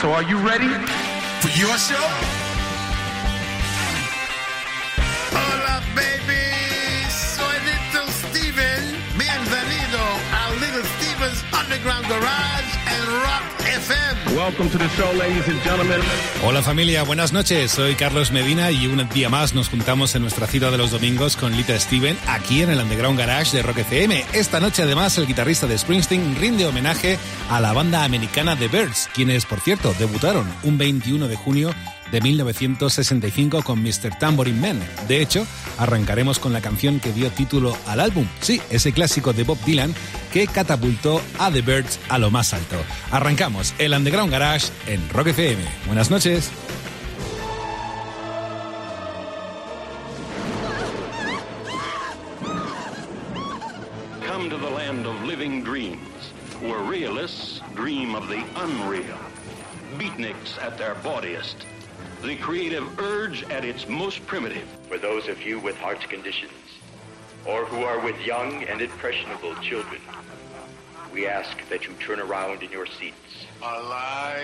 So are you ready? For your show? Hola, baby. Soy Little Steven. Bienvenido a Little Steven's Underground Garage and Rock FM. Welcome to the show, ladies and gentlemen. Hola familia, buenas noches. Soy Carlos Medina y un día más nos juntamos en nuestra cita de los domingos con Little Steven aquí en el Underground Garage de Rock FM. Esta noche además el guitarrista de Springsteen rinde homenaje a la banda americana The Birds, quienes por cierto debutaron un 21 de junio de 1965 con Mr. Tambourine Man. De hecho, arrancaremos con la canción que dio título al álbum. Sí, ese clásico de Bob Dylan que catapultó a The Birds a lo más alto. Arrancamos el Underground Garage en Rock FM. Buenas noches. Come to the land of living dreams, where realists dream of the unreal. Beatniks at their bawdiest. The creative urge at its most primitive. For those of you with heart conditions, or who are with young and impressionable children, we ask that you turn around in your seats. Alive.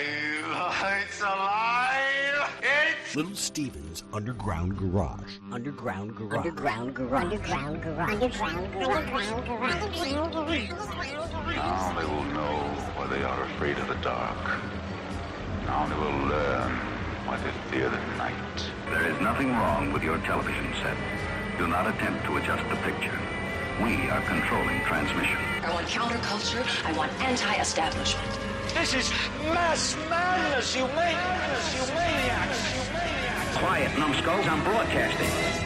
It's alive. It's Little Steven's Underground Garage. Underground garage. Underground garage. Underground garage. Underground garage. Underground garage. Now they will know why they are afraid of the dark. Now they will learn why they fear the night. There is nothing wrong with your television set. Do not attempt to adjust the picture. We are controlling transmission. I want counterculture. I want anti-establishment. This is mass madness, you maniacs, you maniacs, you maniacs. Quiet, numbskulls, I'm broadcasting.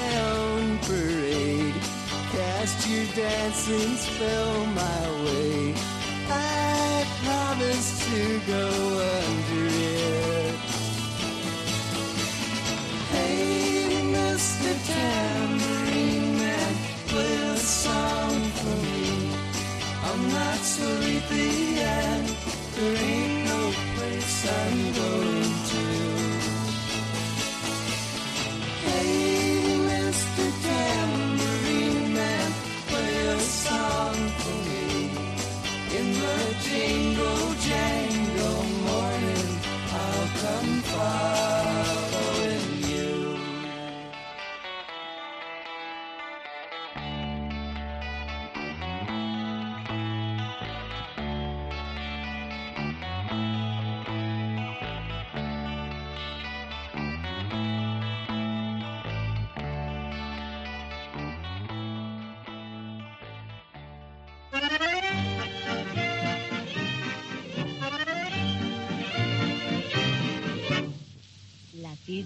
dancing spell my way. I promise to go under it. Hey, Mr. Tambourine Man, play a song for me. I'm not sleepy and there ain't no place I'm going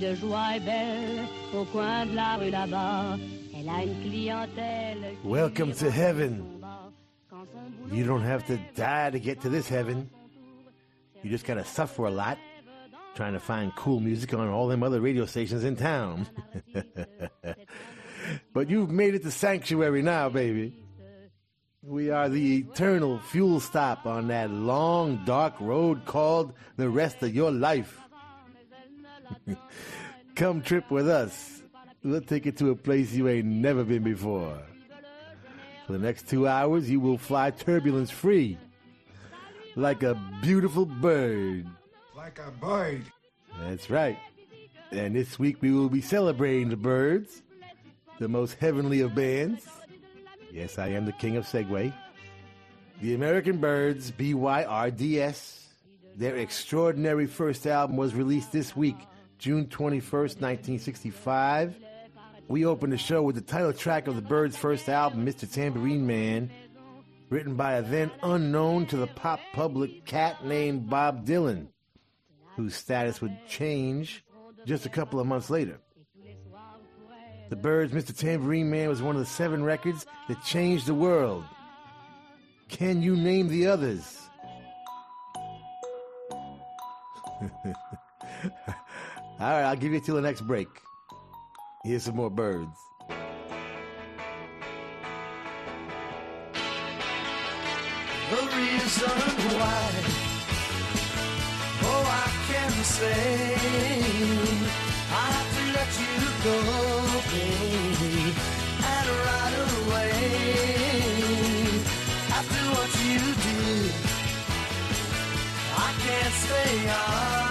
de joie est belle au coin de la rue là-bas. Elle a une clientèle. Welcome to heaven. Quand son boulot You don't have to die to get to this heaven. You just gotta suffer a lot trying to find cool music on all them other radio stations in town. but you've made it to sanctuary now, baby. We are the eternal fuel stop on that long, dark road called the rest of your life. Come trip with us. We'll take you to a place you ain't never been before. For the next two hours, you will fly turbulence free. Like a beautiful bird. Like a bird. That's right. And this week we will be celebrating the Byrds, the most heavenly of bands. Yes, I am the king of segue. The American Birds, BYRDS. Their extraordinary first album was released this week, June 21st, 1965. We opened the show with the title track of the Byrds' first album, Mr. Tambourine Man, written by a then unknown to the pop public cat named Bob Dylan, whose status would change just a couple of months later. The Byrds' Mr. Tambourine Man was one of the seven records that changed the world. Can you name the others? All right, I'll give you till the next break. Here's some more birds. The reason why, oh, I can say, I have to let you go, baby, and right away. After what you did, I can't stay on,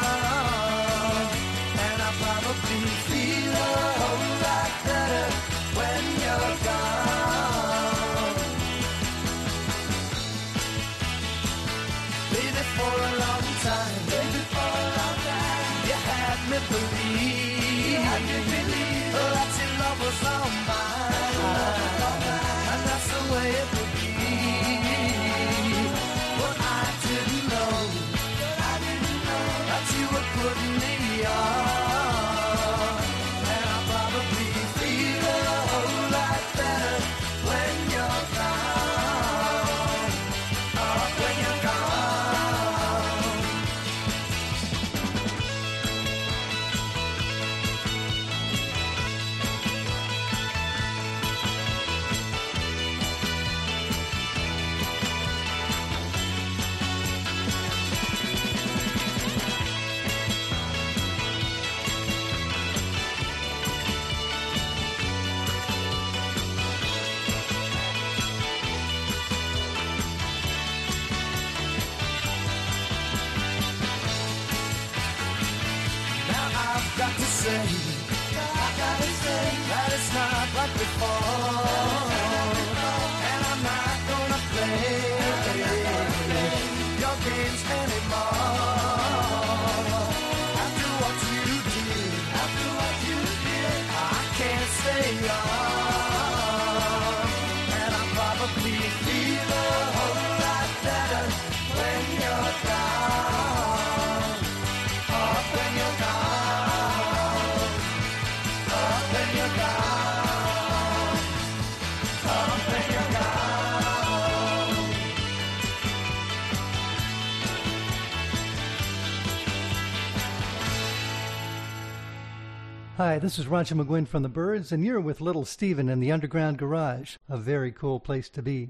Hi, this is Roger McGuinn from the Byrds, and you're with Little Steven in the Underground Garage. A very cool place to be.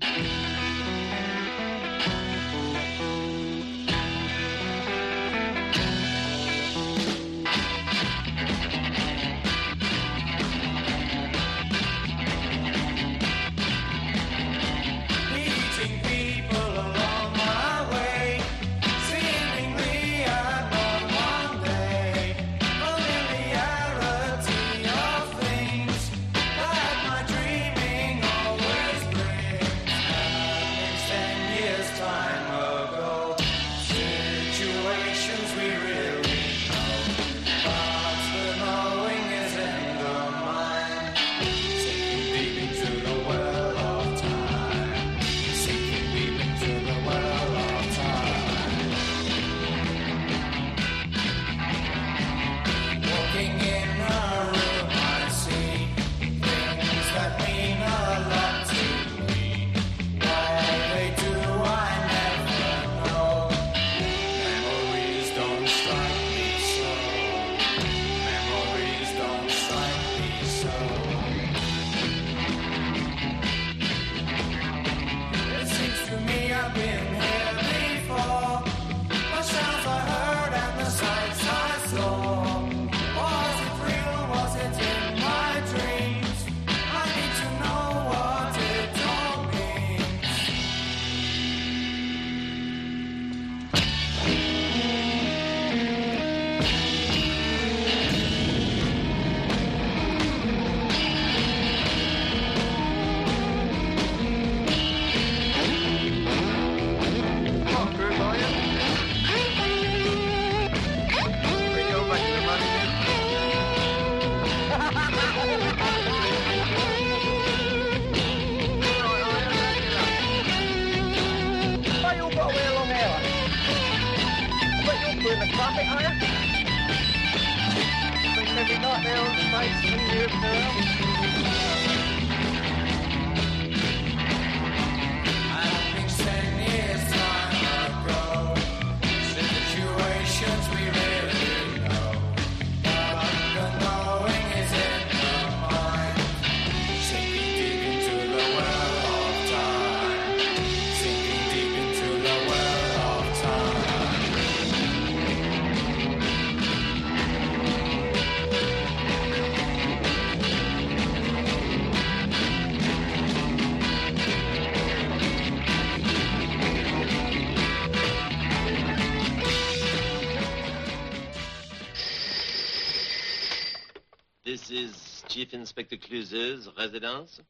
Inspector Clouseau's residence.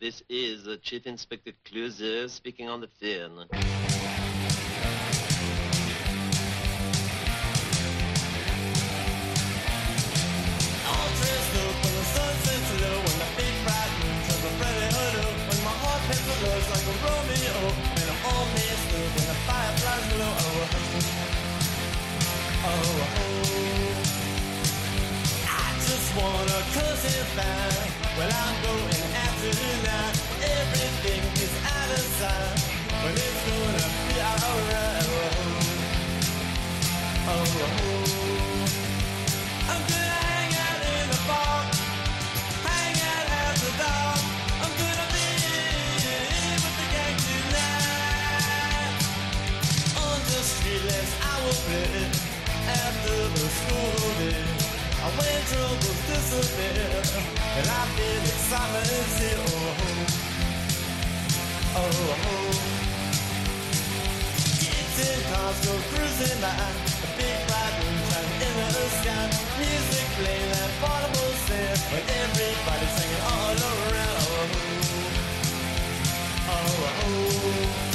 This is Chief Inspector Cluzer speaking on the phone. Oh, oh, oh, oh. Wanna cuss and find. Well, I'm going after tonight. Everything is out of sight. But it's gonna be alright. Oh, oh, oh. I'm gonna hang out in the bar, hang out after dark. I'm gonna be with the gang tonight. On the street, I will play after the school day. I troubles disappear, and I feel is here. Oh, oh, cars go cruising by, the big in the sky. Music playing everybody's singing all around. Oh, oh, oh.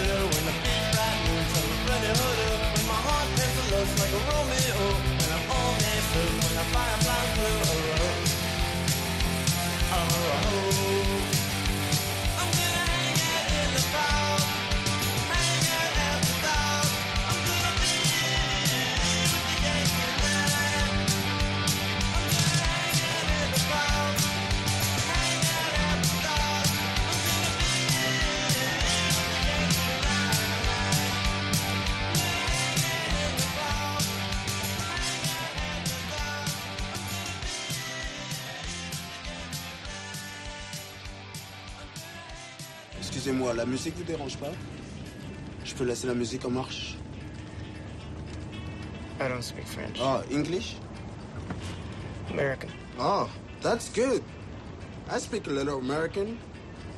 When the bright moon turns the bloody hood when my heart pencil looks like a Romeo, and I'm all messed when the fireflies glow. Oh, Excusez-moi, la musique vous dérange pas Je peux laisser la musique en marche I don't speak French. Ah, English? American. Oh, that's good. I speak a little American.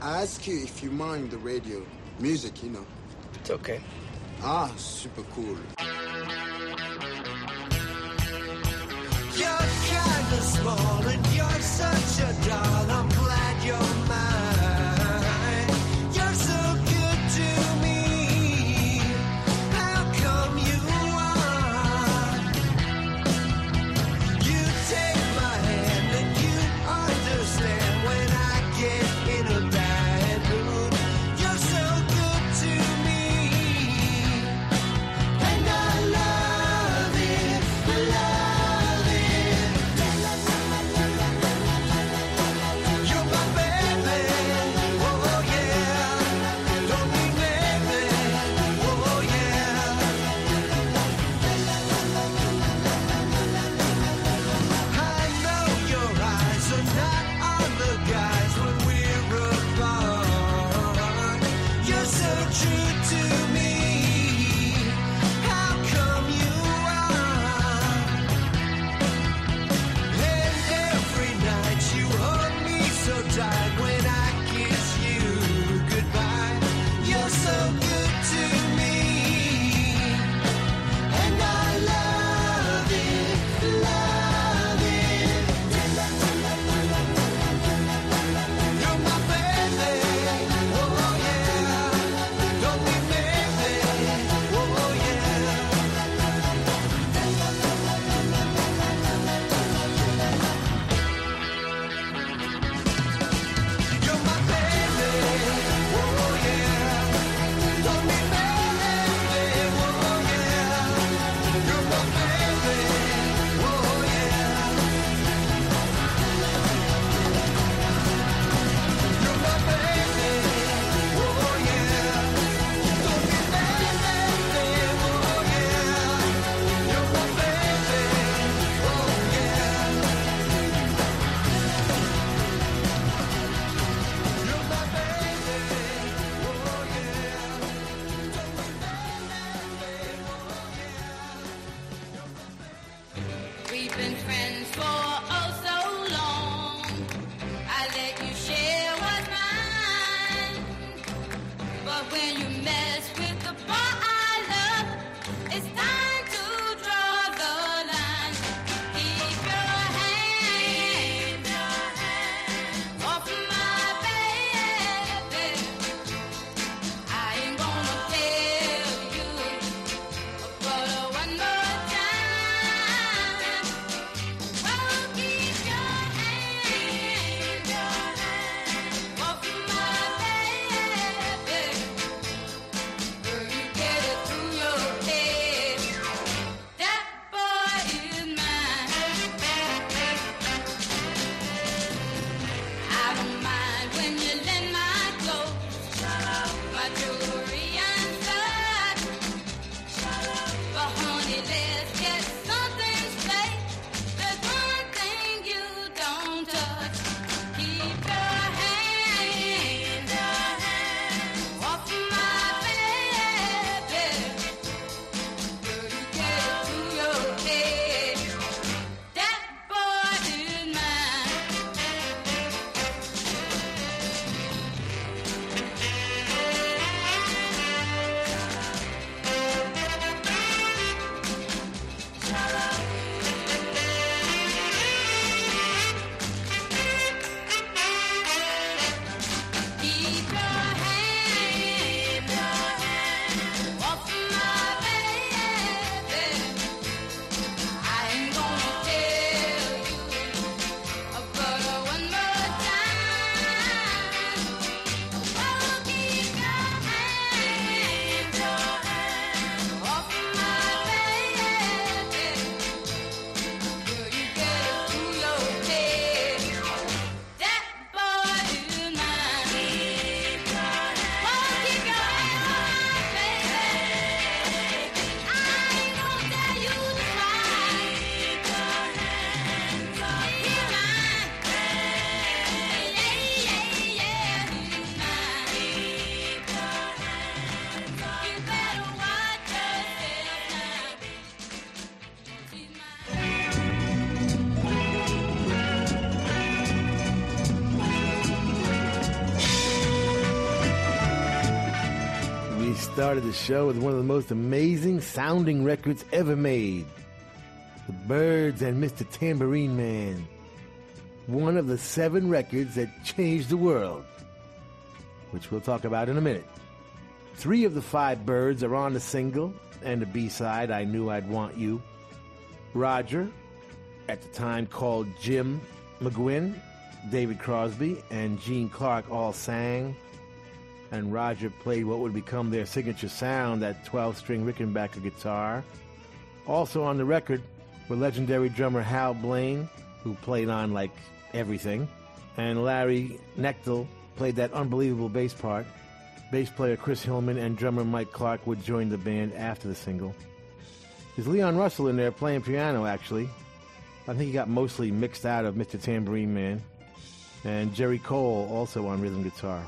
I ask you if you mind the radio. Music, you know. It's okay. Ah, super cool. Started the show with one of the most amazing sounding records ever made. The Byrds and Mr. Tambourine Man. One of the seven records that changed the world, which we'll talk about in a minute. Three of the five birds are on the single and the B side, I Knew I'd Want You. Roger, at the time called Jim McGuinn, David Crosby, and Gene Clark all sang, and Roger played what would become their signature sound, that 12 string Rickenbacker guitar. Also on the record were legendary drummer Hal Blaine, who played on like everything, and Larry Knechtel played that unbelievable bass part. Bass player Chris Hillman and drummer Mike Clarke would join the band after the single. There's Leon Russell in there playing piano, actually. I think he got mostly mixed out of Mr. Tambourine Man. And Jerry Cole also on rhythm guitar.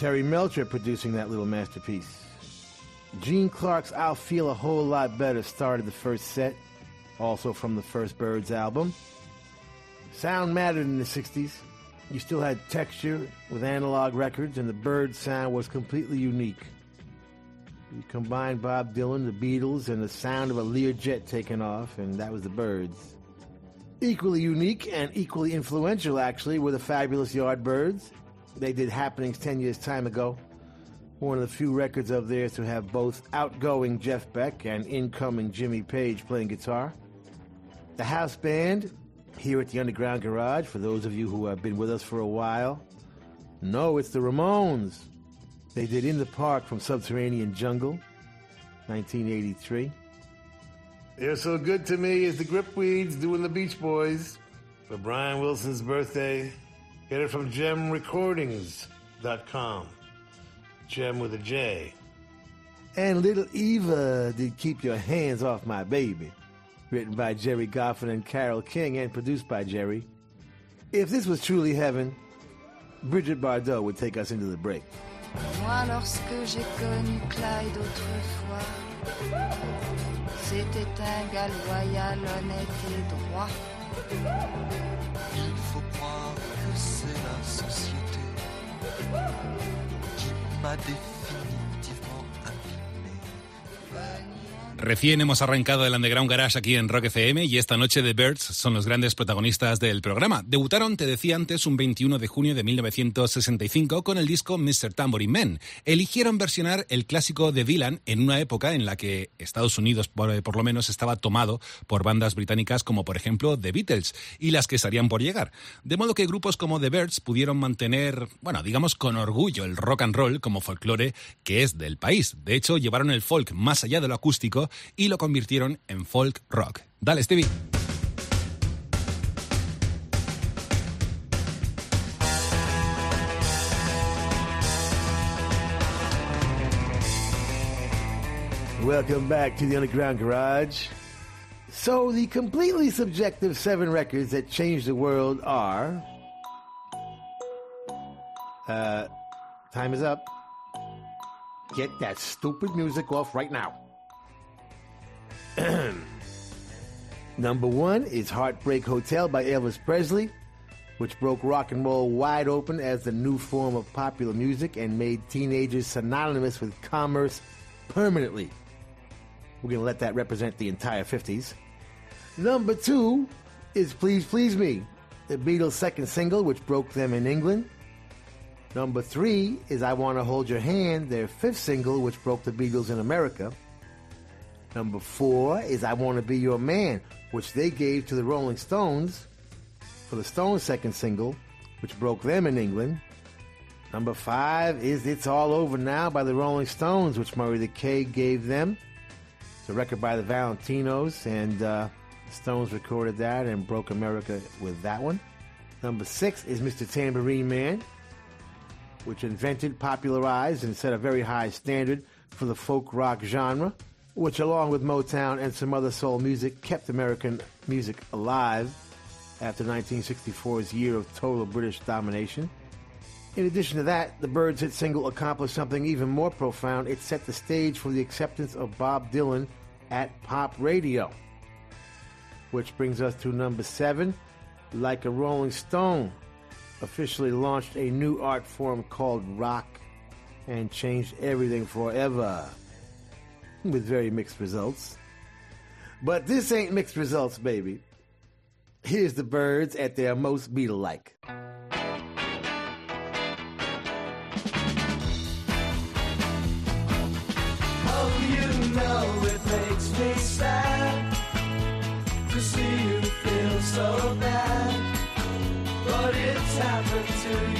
Terry Melcher producing that little masterpiece. Gene Clark's I'll Feel a Whole Lot Better started the first set, also from the first Byrds album. Sound mattered in the 60s. You still had texture with analog records, and the Byrds sound was completely unique. You combine Bob Dylan, the Beatles, and the sound of a Learjet taking off, and that was the Byrds. Equally unique and equally influential, actually, were the fabulous Yardbirds. They did Happenings 10 years time ago. One of the few records of theirs to have both outgoing Jeff Beck and incoming Jimmy Page playing guitar. The house band, here at the Underground Garage, for those of you who have been with us for a while. No, it's the Ramones. They did In the Park from Subterranean Jungle, 1983. They're So Good to Me is the Gripweeds doing the Beach Boys for Brian Wilson's birthday. Get it from jemrecordings.com. Jem with a J. And Little Eva did Keep Your Hands Off My Baby, written by Gerry Goffin and Carole King and produced by Jerry. If this was truly heaven, Brigitte Bardot would take us into the break. Moi, lorsque j'ai connu Clyde autrefois, c'était un gars loyal, honnête et droit. Il faut croire que c'est la société qui m'a définitivement Recién hemos arrancado el Underground Garage aquí en Rock FM y esta noche The Birds son los grandes protagonistas del programa. Debutaron, te decía antes, un 21 de junio de 1965 con el disco Mr. Tambourine Man. Eligieron versionar el clásico de Dylan en una época en la que Estados Unidos, por, por lo menos, estaba tomado por bandas británicas como, por ejemplo, The Beatles y las que estarían por llegar. De modo que grupos como The Birds pudieron mantener, bueno, digamos con orgullo el rock and roll como folclore que es del país. De hecho, llevaron el folk más allá de lo acústico y lo convirtieron en folk rock. Dale, Stevie. Welcome back to the Underground Garage. So, the completely subjective seven records that changed the world are. Uh, time is up. Get that stupid music off right now. Number one is Heartbreak Hotel by Elvis Presley, which broke rock and roll wide open as the new form of popular music and made teenagers synonymous with commerce permanently. We're going to let that represent the entire 50s. Number two is Please Please Me, the Beatles' second single, which broke them in England. Number three is I Want to Hold Your Hand, their fifth single, which broke the Beatles in America. Number four is I Want to Be Your Man, which they gave to the Rolling Stones for the Stones' second single, which broke them in England. Number five is It's All Over Now by the Rolling Stones, which Murray the K gave them. It's a record by the Valentinos, and uh, the Stones recorded that and broke America with that one. Number six is Mr. Tambourine Man, which invented, popularized, and set a very high standard for the folk rock genre which, along with Motown and some other soul music, kept American music alive after 1964's year of total British domination. In addition to that, the Byrds' hit single accomplished something even more profound. It set the stage for the acceptance of Bob Dylan at pop radio. Which brings us to number seven. Like a Rolling Stone officially launched a new art form called rock and changed everything forever with very mixed results. But this ain't mixed results, baby. Here's the Byrds at their most Beatle like. know it makes me sad to see you feel so bad, but it's happened to you.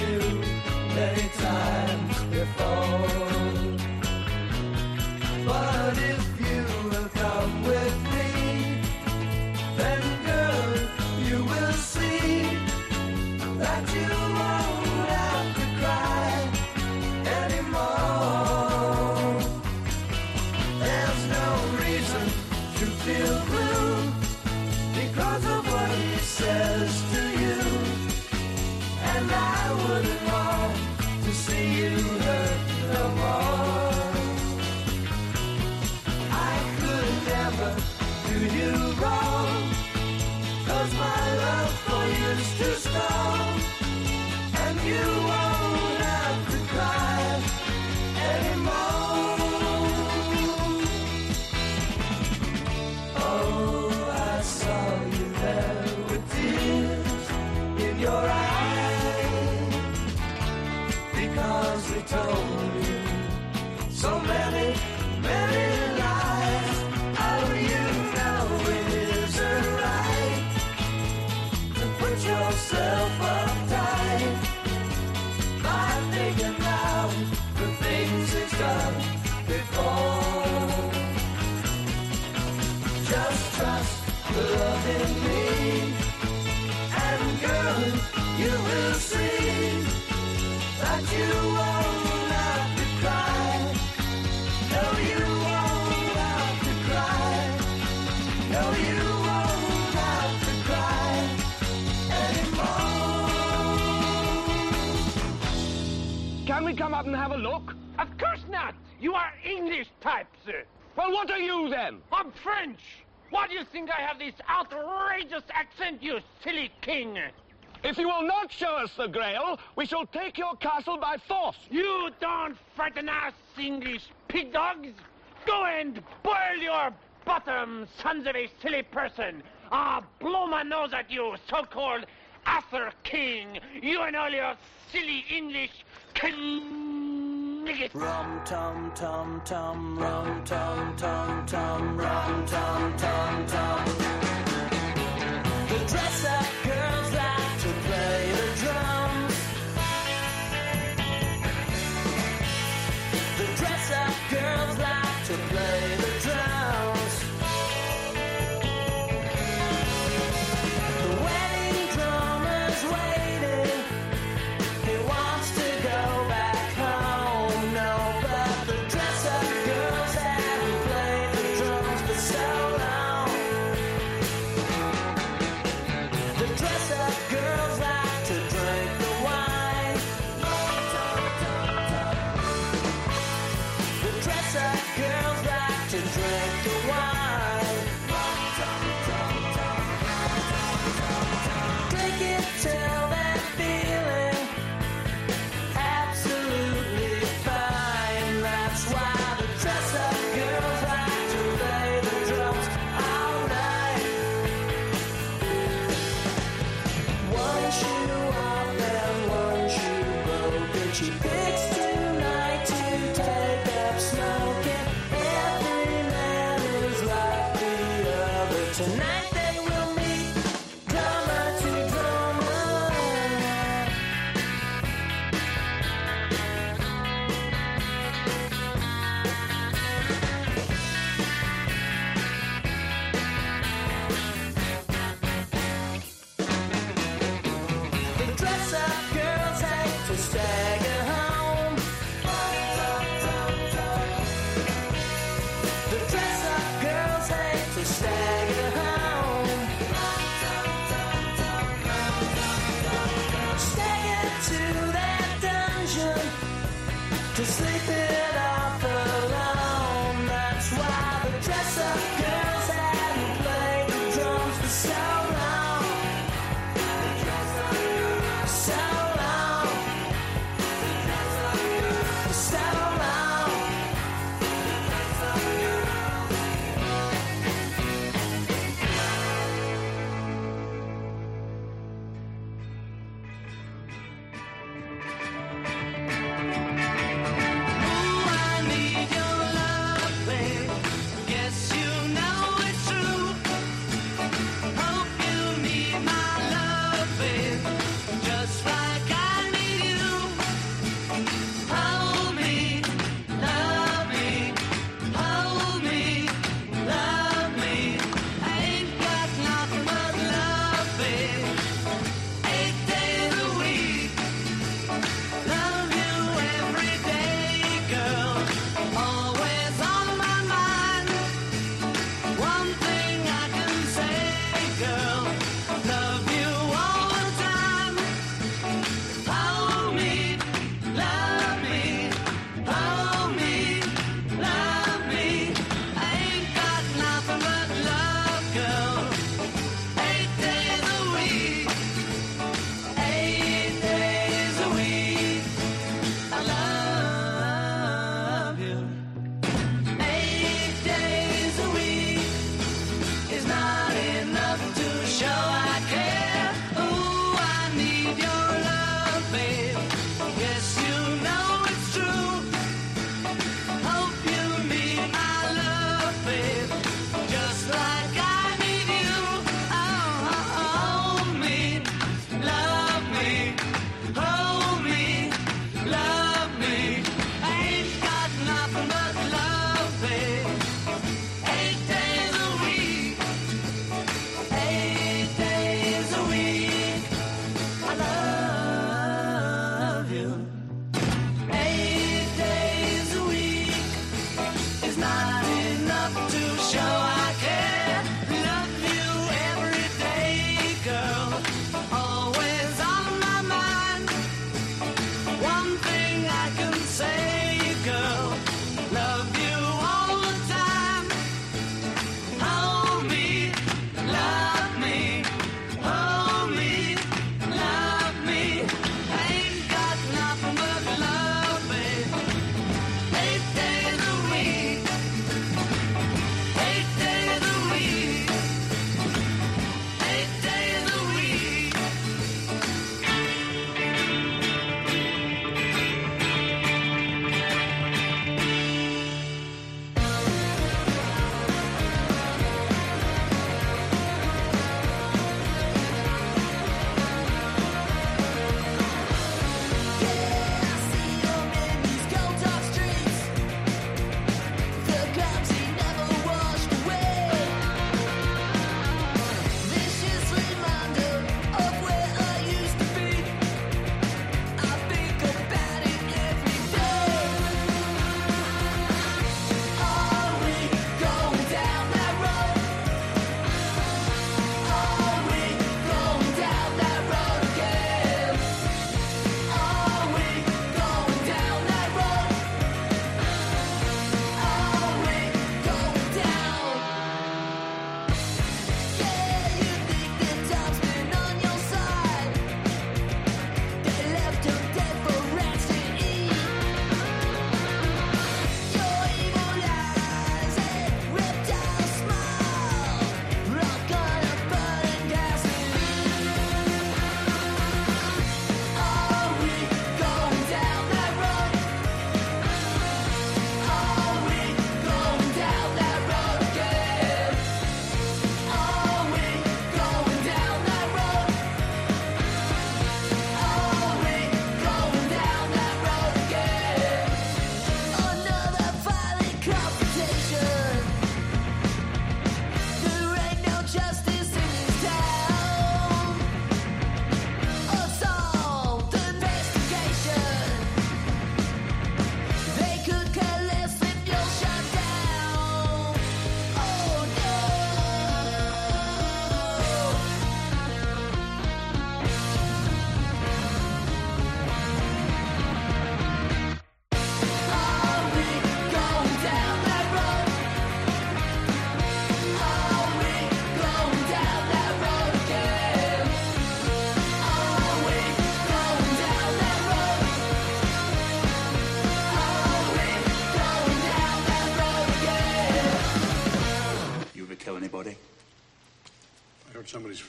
then? I'm French. Why do you think I have this outrageous accent, you silly king? If you will not show us the Grail, we shall take your castle by force. You don't frighten us, English pig dogs. Go and boil your bottom, sons of a silly person. I'll blow my nose at you, so-called Arthur King. You and all your silly English... King nigga. Rum tum tum tum, rum tum tum tum, rum tum tum tum. The dress up girls.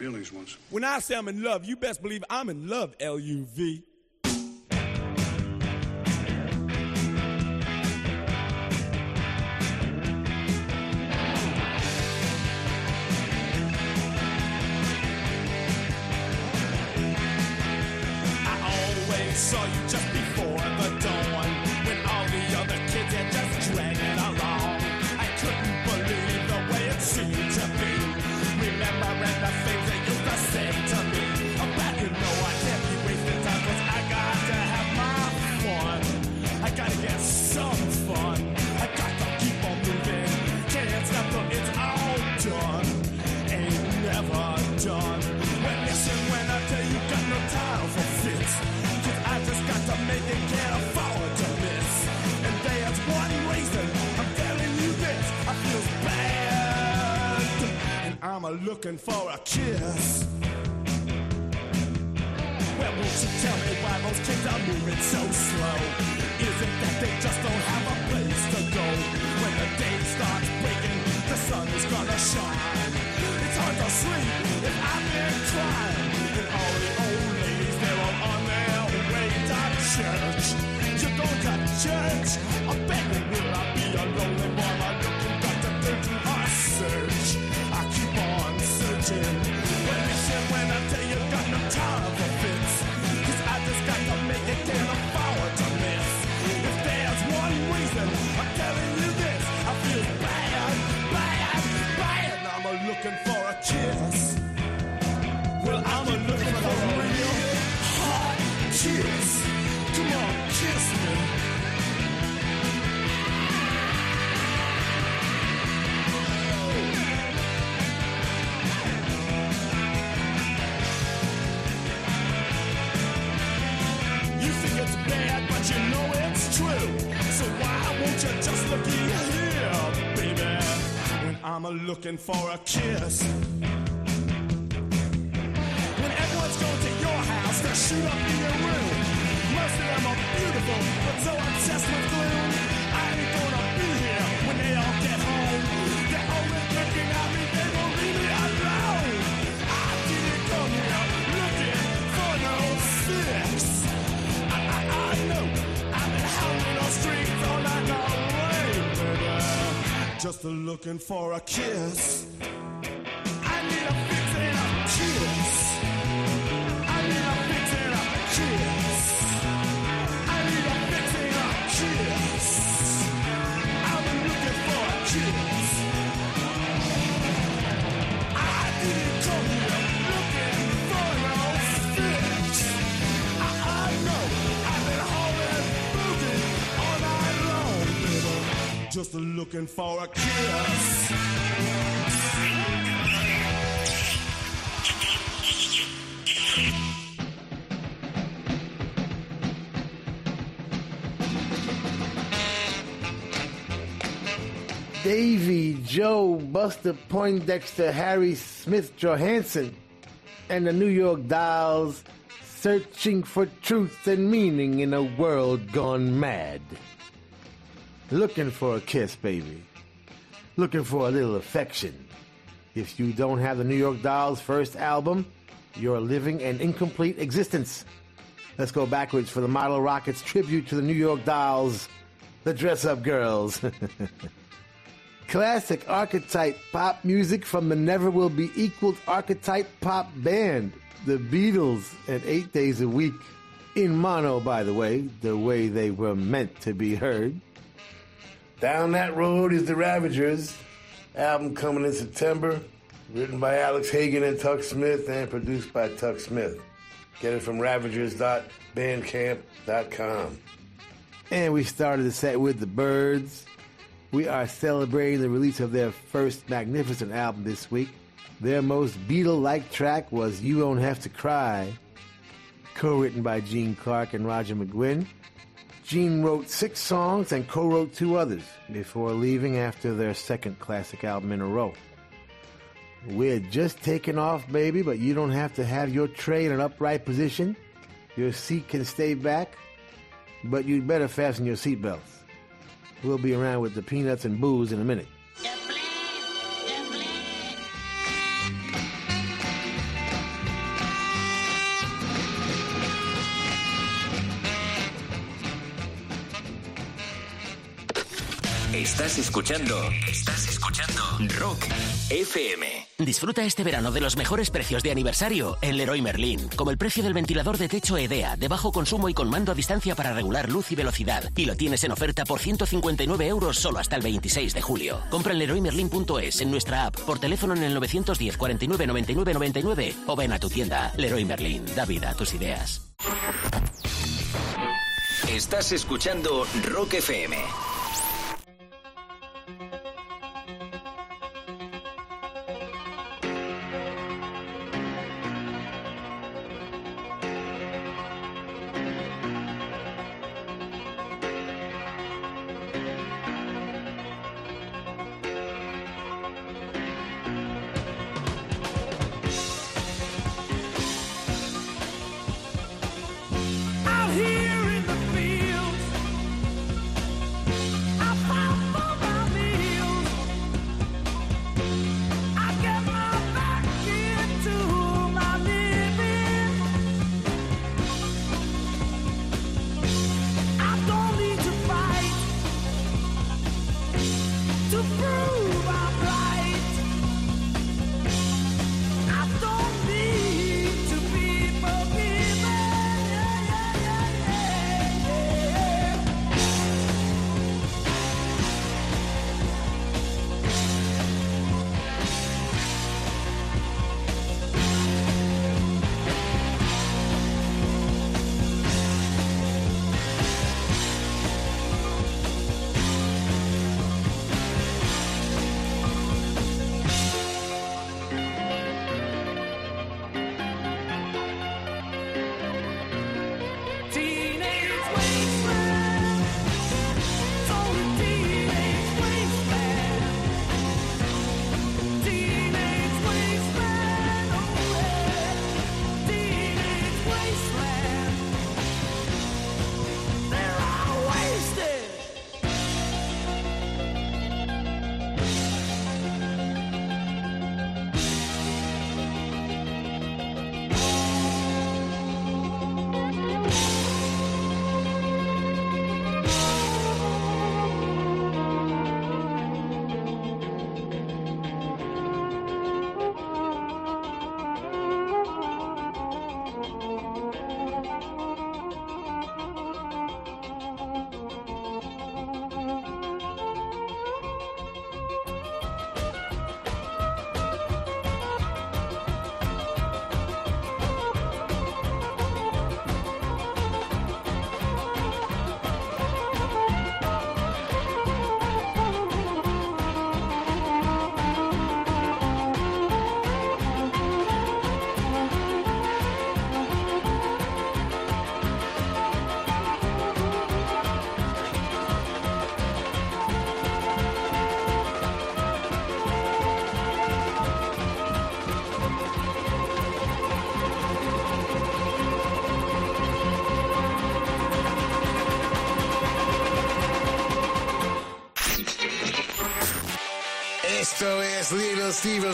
Feelings once. When I say I'm in love, you best believe I'm in love, L-U-V. I looking for a kiss. Looking for a kiss. Just looking for a kiss. Davy, Joe, Buster Poindexter, Harry Smith Johansson, and the New York Dolls searching for truth and meaning in a world gone mad. Looking for a kiss, baby. Looking for a little affection. If you don't have the New York Dolls' first album, you're living an incomplete existence. Let's go backwards for the Model Rockets tribute to the New York Dolls, the Dress Up Girls. Classic archetype pop music from the Never Will Be Equaled archetype pop band, the Beatles, and eight days a week. In mono, by the way, the way they were meant to be heard. Down that road is the Ravagers. Album coming in September. Written by Alex Hagen and Tuck Smith and produced by Tuck Smith. Get it from ravagers.bandcamp.com. And we started the set with the Birds. We are celebrating the release of their first magnificent album this week. Their most Beatle like track was You Don't Have to Cry, co written by Gene Clark and Roger McGuinn. Gene wrote six songs and co wrote two others before leaving after their second classic album in a row. We're just taking off, baby, but you don't have to have your tray in an upright position. Your seat can stay back, but you'd better fasten your seatbelts. We'll be around with the peanuts and booze in a minute. Estás escuchando. Estás escuchando Rock FM. Disfruta este verano de los mejores precios de aniversario en Leroy Merlin, como el precio del ventilador de techo EDEA, de bajo consumo y con mando a distancia para regular luz y velocidad. Y lo tienes en oferta por 159 euros solo hasta el 26 de julio. Compra en leroymerlin.es en nuestra app, por teléfono en el 910 49 99 99 o ven a tu tienda. Leroy Merlin, da vida a tus ideas. Estás escuchando Rock FM.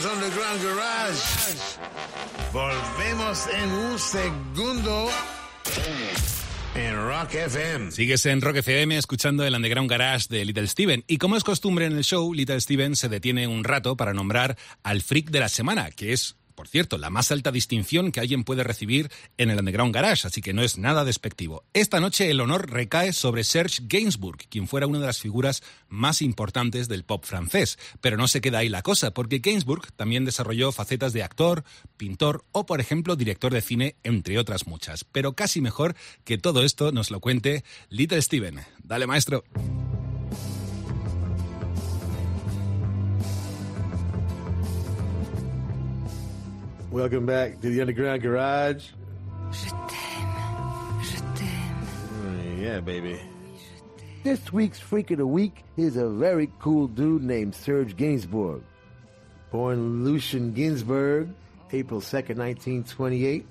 Underground Garage. Volvemos en un segundo en Rock FM. Sigues en Rock FM escuchando el Underground Garage de Little Steven. Y como es costumbre en el show, Little Steven se detiene un rato para nombrar al freak de la semana, que es, por cierto, la más alta distinción que alguien puede recibir en el Underground Garage, así que no es nada despectivo. Esta noche el honor recae sobre Serge Gainsbourg, quien fuera una de las figuras más importantes del pop francés. Pero no se queda ahí la cosa, porque Gainsbourg también desarrolló facetas de actor, pintor o, por ejemplo, director de cine, entre otras muchas. Pero casi mejor que todo esto nos lo cuente Little Steven. Dale, maestro. Welcome back to the Underground Garage. Je t'aime, je t'aime. Mm, Yeah, baby. This week's Freak of the Week is a very cool dude named Serge Gainsbourg. Born Lucian Ginsburg, April 2nd, 1928.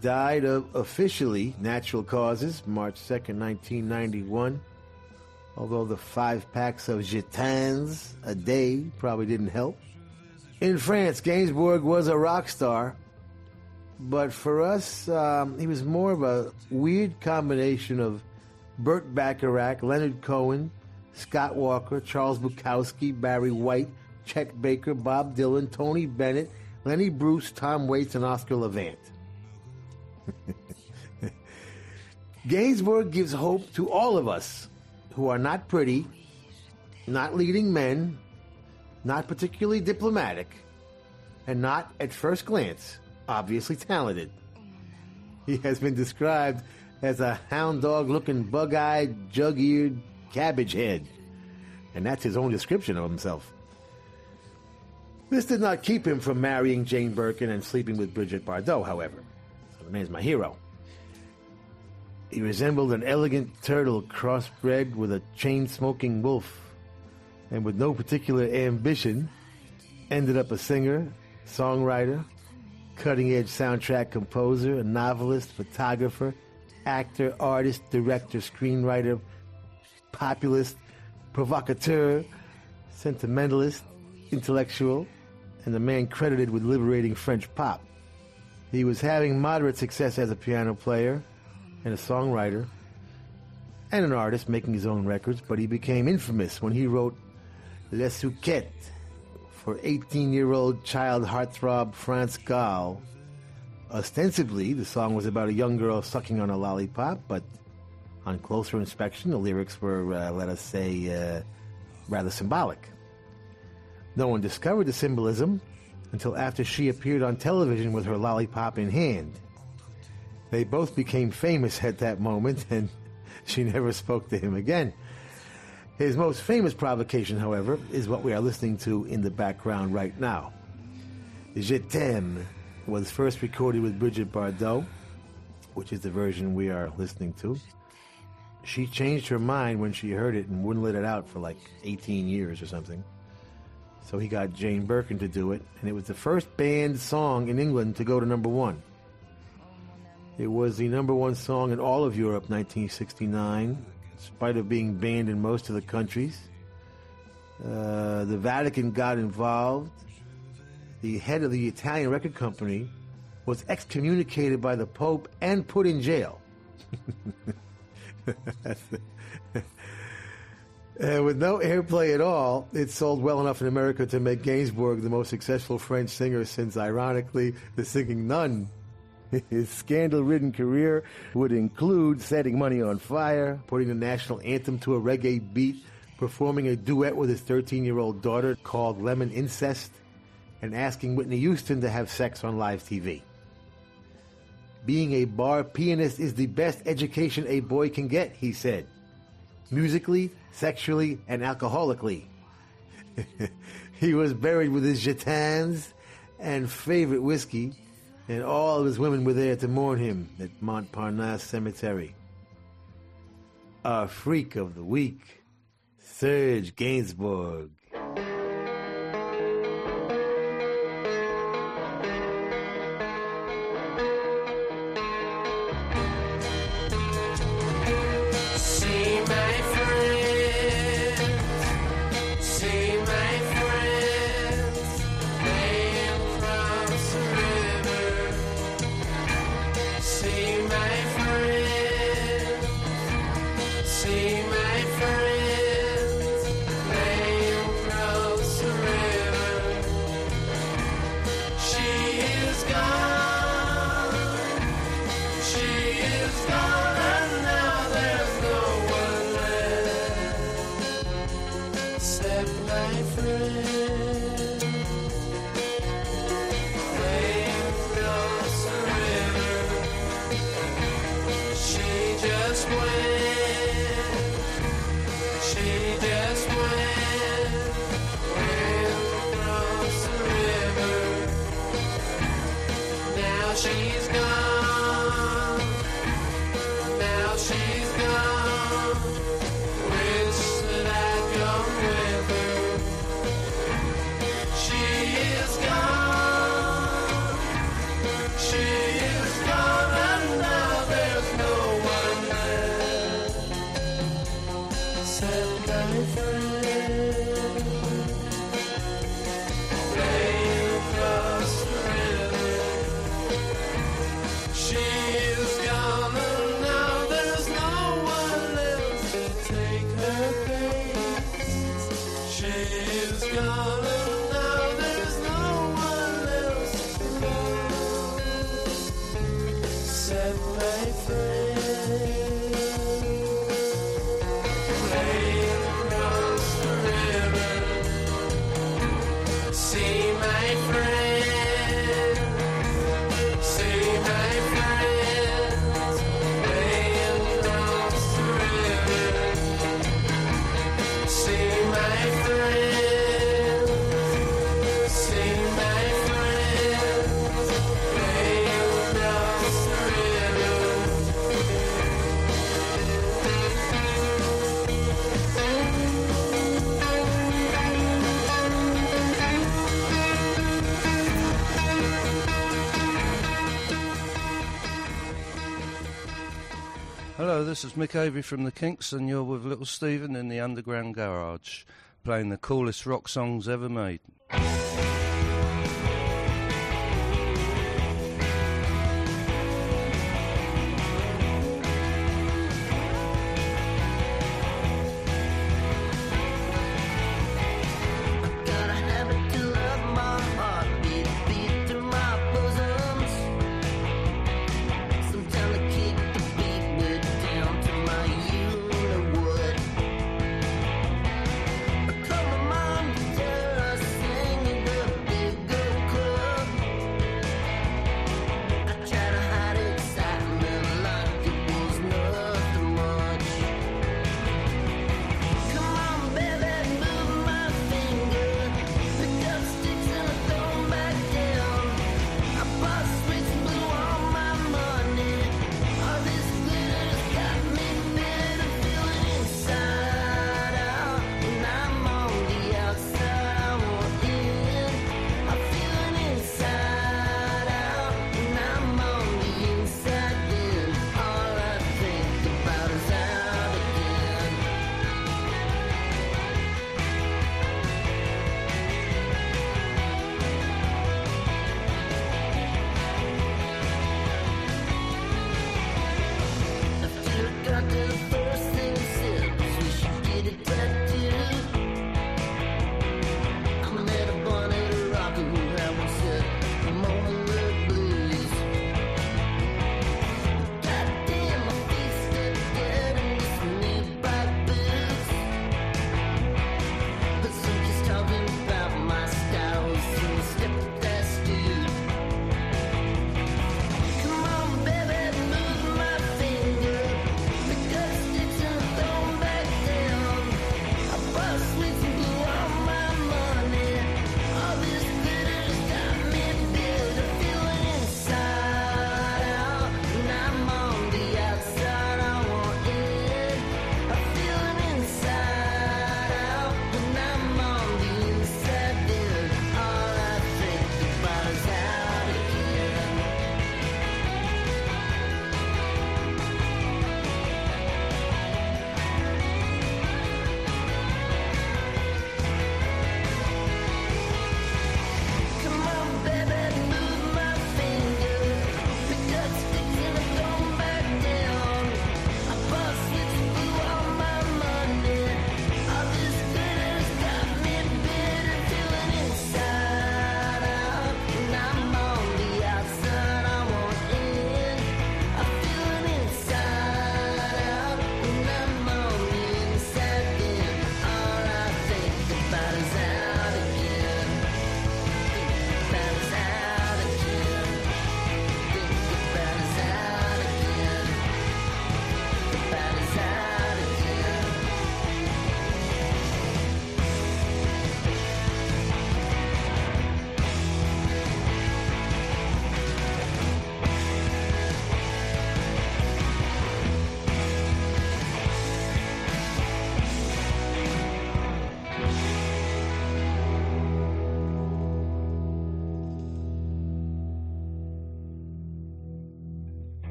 Died of officially natural causes, March 2nd, 1991. Although the five packs of Gitans a day probably didn't help. In France, Gainsbourg was a rock star, but for us, um, he was more of a weird combination of Burt Bacharach, Leonard Cohen, Scott Walker, Charles Bukowski, Barry White, Chet Baker, Bob Dylan, Tony Bennett, Lenny Bruce, Tom Waits, and Oscar Levant. Gainsbourg gives hope to all of us who are not pretty, not leading men, not particularly diplomatic, and not, at first glance, obviously talented. He has been described as a hound dog looking, bug eyed, jug eared cabbage head. And that's his own description of himself. This did not keep him from marrying Jane Birkin and sleeping with Bridget Bardot, however. So the man's my hero. He resembled an elegant turtle crossbred with a chain smoking wolf, and with no particular ambition, ended up a singer, songwriter, cutting edge soundtrack composer, a novelist, photographer, actor, artist, director, screenwriter, populist, provocateur, sentimentalist, intellectual, and a man credited with liberating French pop. He was having moderate success as a piano player and a songwriter and an artist making his own records, but he became infamous when he wrote Les Souquettes for 18 year old child heartthrob France Gall. Ostensibly, the song was about a young girl sucking on a lollipop, but on closer inspection, the lyrics were, uh, let us say, uh, rather symbolic. No one discovered the symbolism until after she appeared on television with her lollipop in hand. They both became famous at that moment, and she never spoke to him again. His most famous provocation, however, is what we are listening to in the background right now. Je t'aime was first recorded with Bridget Bardot, which is the version we are listening to. She changed her mind when she heard it and wouldn't let it out for like 18 years or something. So he got Jane Birkin to do it, and it was the first banned song in England to go to number one. It was the number one song in all of Europe 1969, in spite of being banned in most of the countries. Uh, the Vatican got involved. The head of the Italian record company was excommunicated by the Pope and put in jail. Uh, with no airplay at all, it sold well enough in America to make Gainsbourg the most successful French singer since, ironically, the singing nun. His scandal ridden career would include setting money on fire, putting the national anthem to a reggae beat, performing a duet with his 13 year old daughter called Lemon Incest, and asking Whitney Houston to have sex on live TV. Being a bar pianist is the best education a boy can get, he said. Musically, sexually, and alcoholically. he was buried with his gitans and favorite whiskey, and all of his women were there to mourn him at Montparnasse Cemetery. Our freak of the week, Serge Gainsbourg. This Mick Avery from the Kinks, and you're with Little Steven in the Underground Garage, playing the coolest rock songs ever made.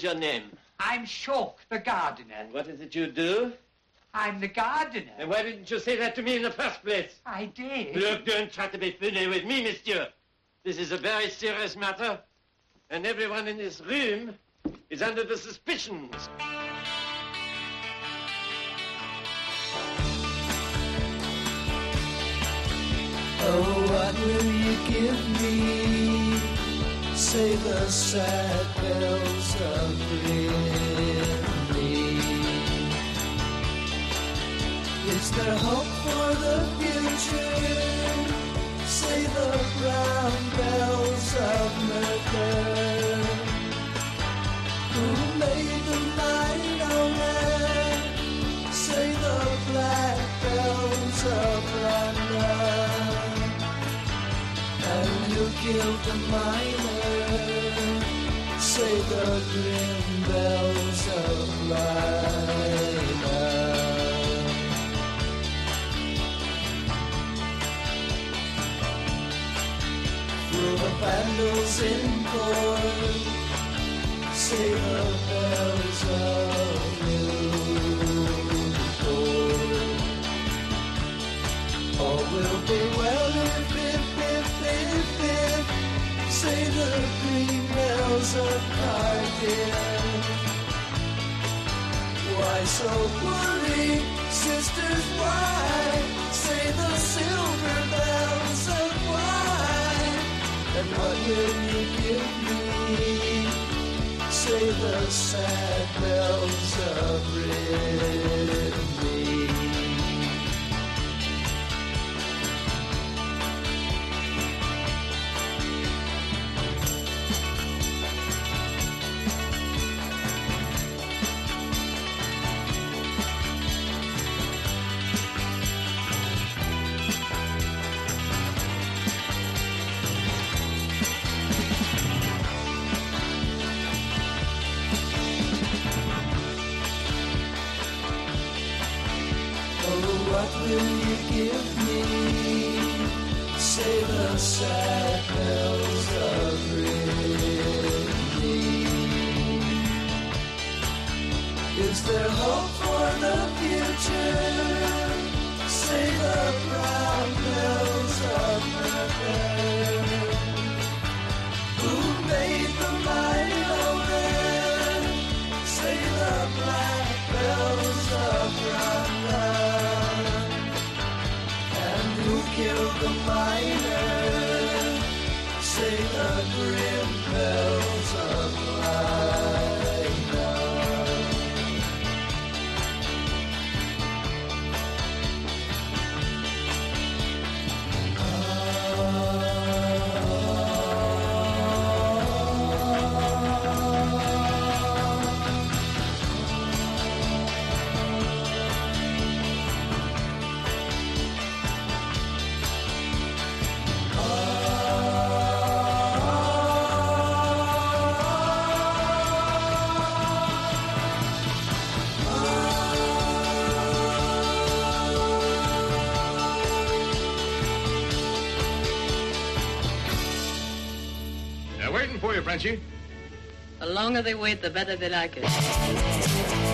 Is your name? I'm Shock, the gardener. And what is it you do? I'm the gardener. And why didn't you say that to me in the first place? I did. Look, don't try to be funny with me, monsieur. This is a very serious matter, and everyone in this room is under the suspicions. Oh, what will you give me? Say the sad bells of Ridley. Is there hope for the future? Say the brown bells of Mercury. Who made the night on? Say the black bells of London. And you killed the miner. The grim bells of. Through the vandals in court, say Cardiff. Why so sisters, why? Say the silver bells of wine. And what will you give me? Say the sad bells of Ridley. Frenchie. The longer they wait, the better they like it.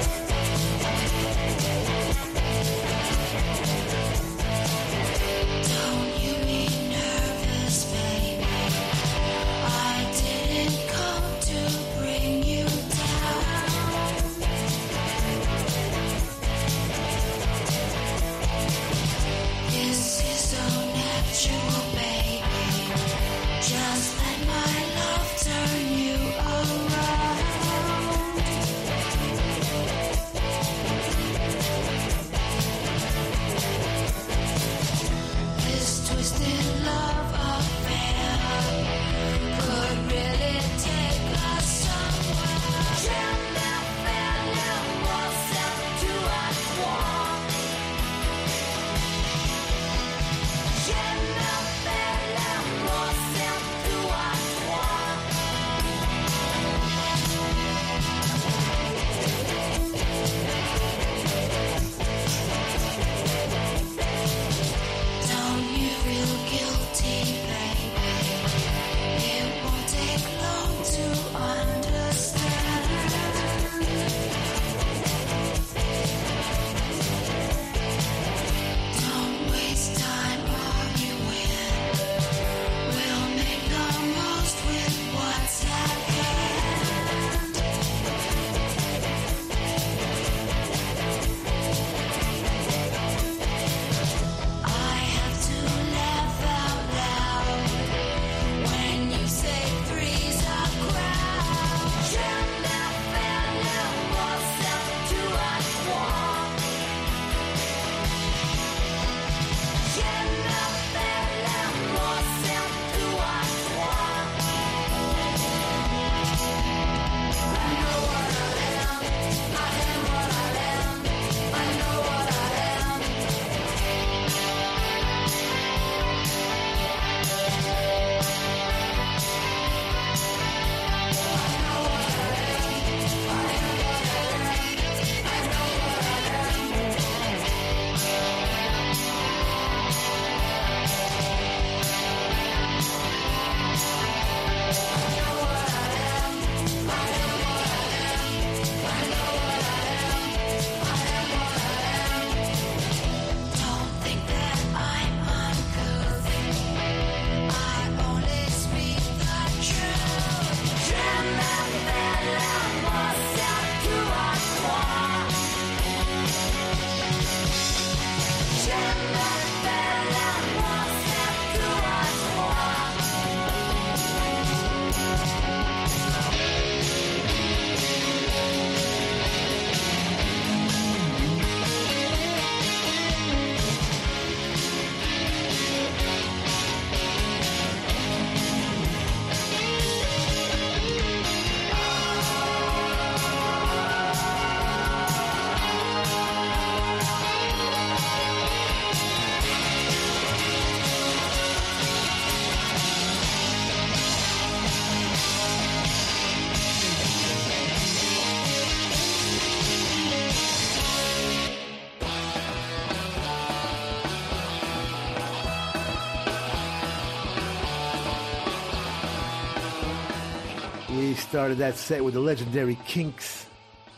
Started that set with the legendary Kinks.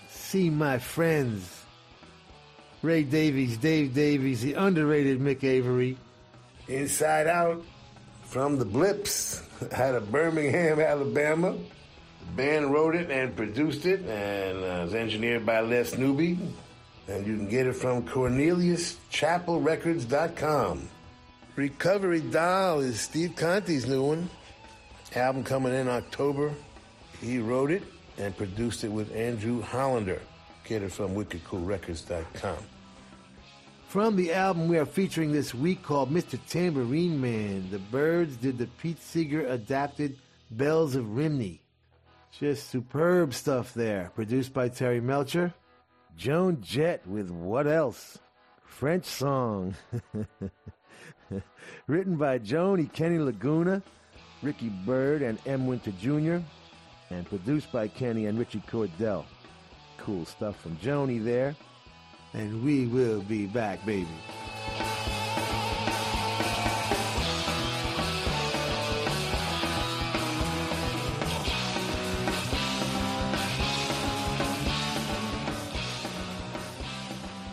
See my friends. Ray Davies, Dave Davies, the underrated Mick Avory. Inside Out from the Blips out of Birmingham, Alabama. The band wrote it and produced it, and uh, was engineered by Les Newby. And you can get it from CorneliusChapelRecords.com. Recovery Doll is Steve Conte's new one. Album coming in October. He wrote it and produced it with Andrew Hollander. Get it from WickedCoolRecords.com. From the album we are featuring this week called Mr. Tambourine Man, the Byrds did the Pete Seeger adapted Bells of Rhymney. Just superb stuff there. Produced by Terry Melcher. Joan Jett with What Else? French song. Written by Joni Kenny Laguna, Ricky Byrd, and M. Winter Jr., and produced by Kenny and Ritchie Cordell. Cool stuff from Joni there. And we will be back, baby.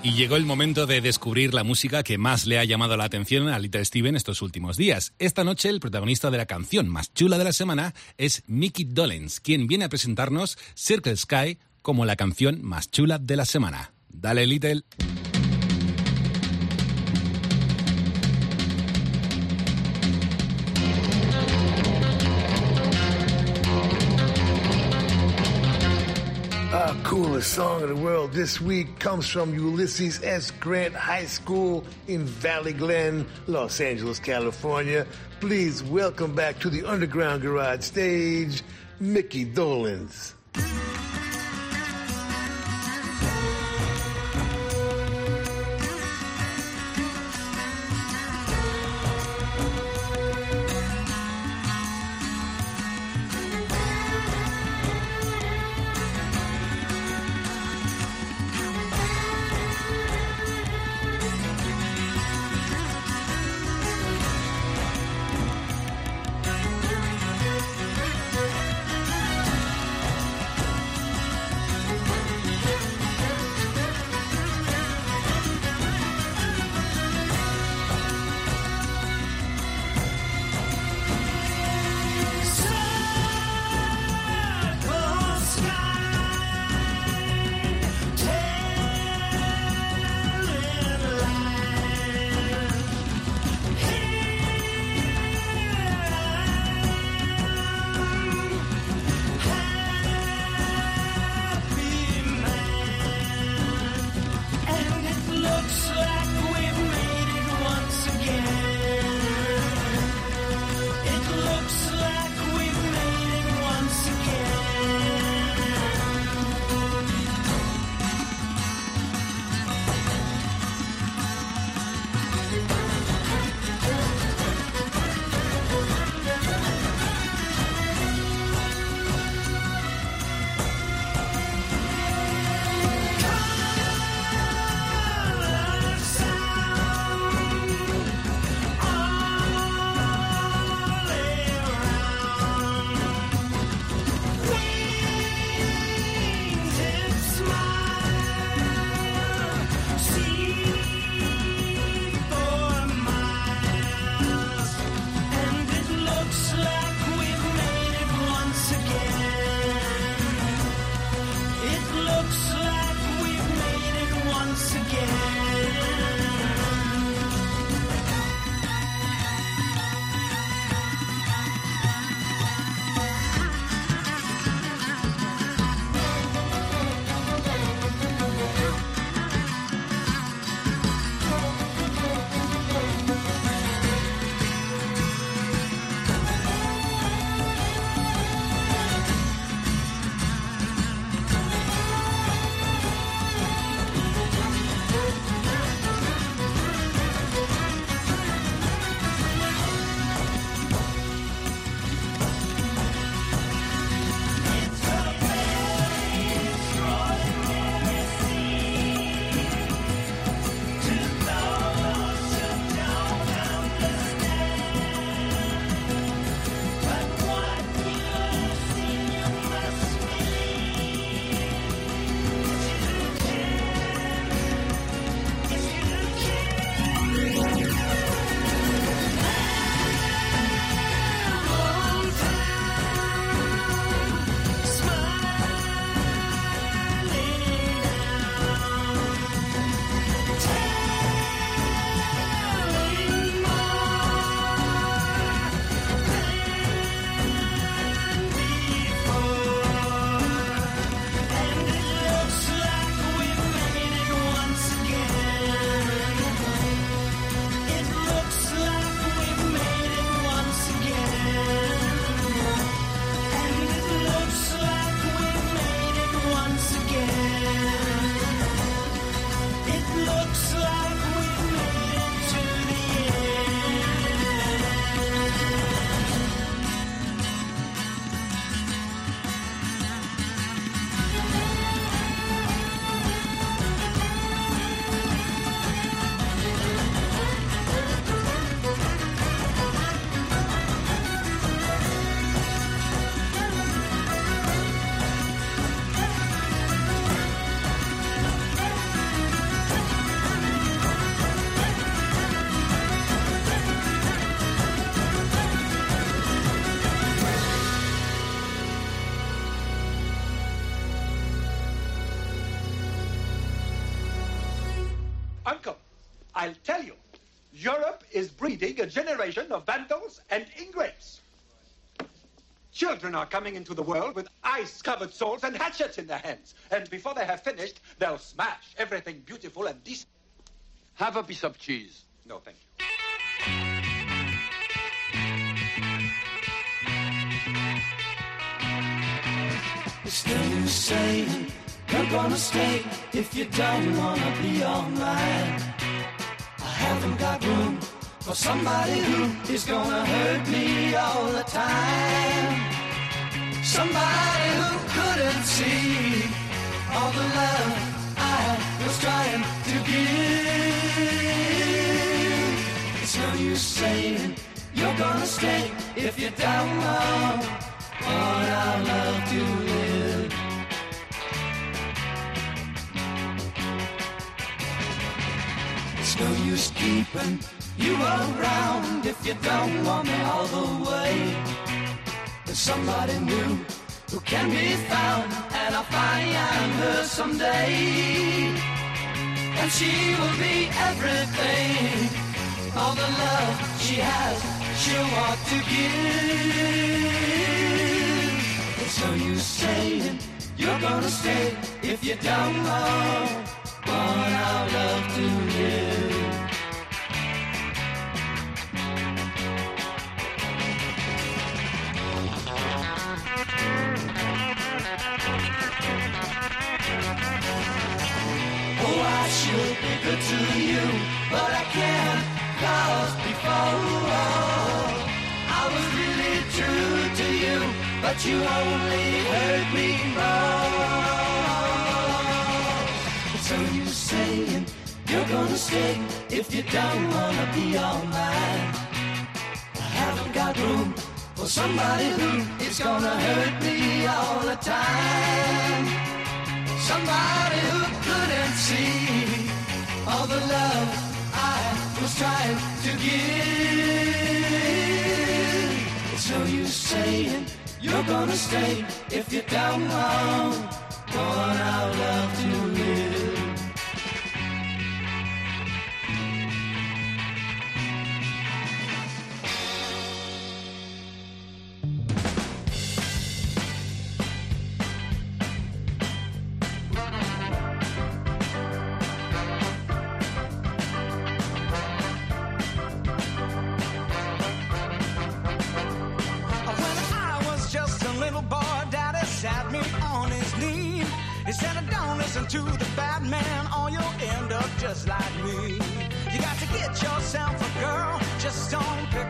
Y llegó el momento de descubrir la música que más le ha llamado la atención a Little Steven estos últimos días. Esta noche el protagonista de la canción más chula de la semana es Mickey Dolenz, quien viene a presentarnos Circle Sky como la canción más chula de la semana. Dale, Little. Coolest song of the world this week comes from Ulysses S. Grant High School in Valley Glen, Los Angeles, California. Please welcome back to the Underground Garage stage, Mickey Dolenz. A generation of vandals and ingrates. Children are coming into the world with ice-covered swords and hatchets in their hands. And before they have finished, they'll smash everything beautiful and decent. Have a piece of cheese. No, thank you. It's no use saying you're gonna stay if you don't wanna be all mine. I haven't got room for somebody who is gonna hurt me all the time. Somebody who couldn't see all the love I was trying to give. It's no use saying you're gonna stay if you don't know what I love to live. It's no use keeping you around if you don't want me all the way. There's somebody new who can be found, and I'll find her someday. And she will be everything, all the love she has, she'll want to give. No use saying you're gonna stay if you don't know what I love to live. Oh, I should be good to you, but I can't, cause before I was really true to you, but you only hurt me more. So you saying you're gonna stay if you don't wanna be all mine. I haven't got room for somebody who is gonna hurt me all the time. Somebody who couldn't see all the love I was trying to give. No use saying you're gonna stay if you don't know what I love to live. Don't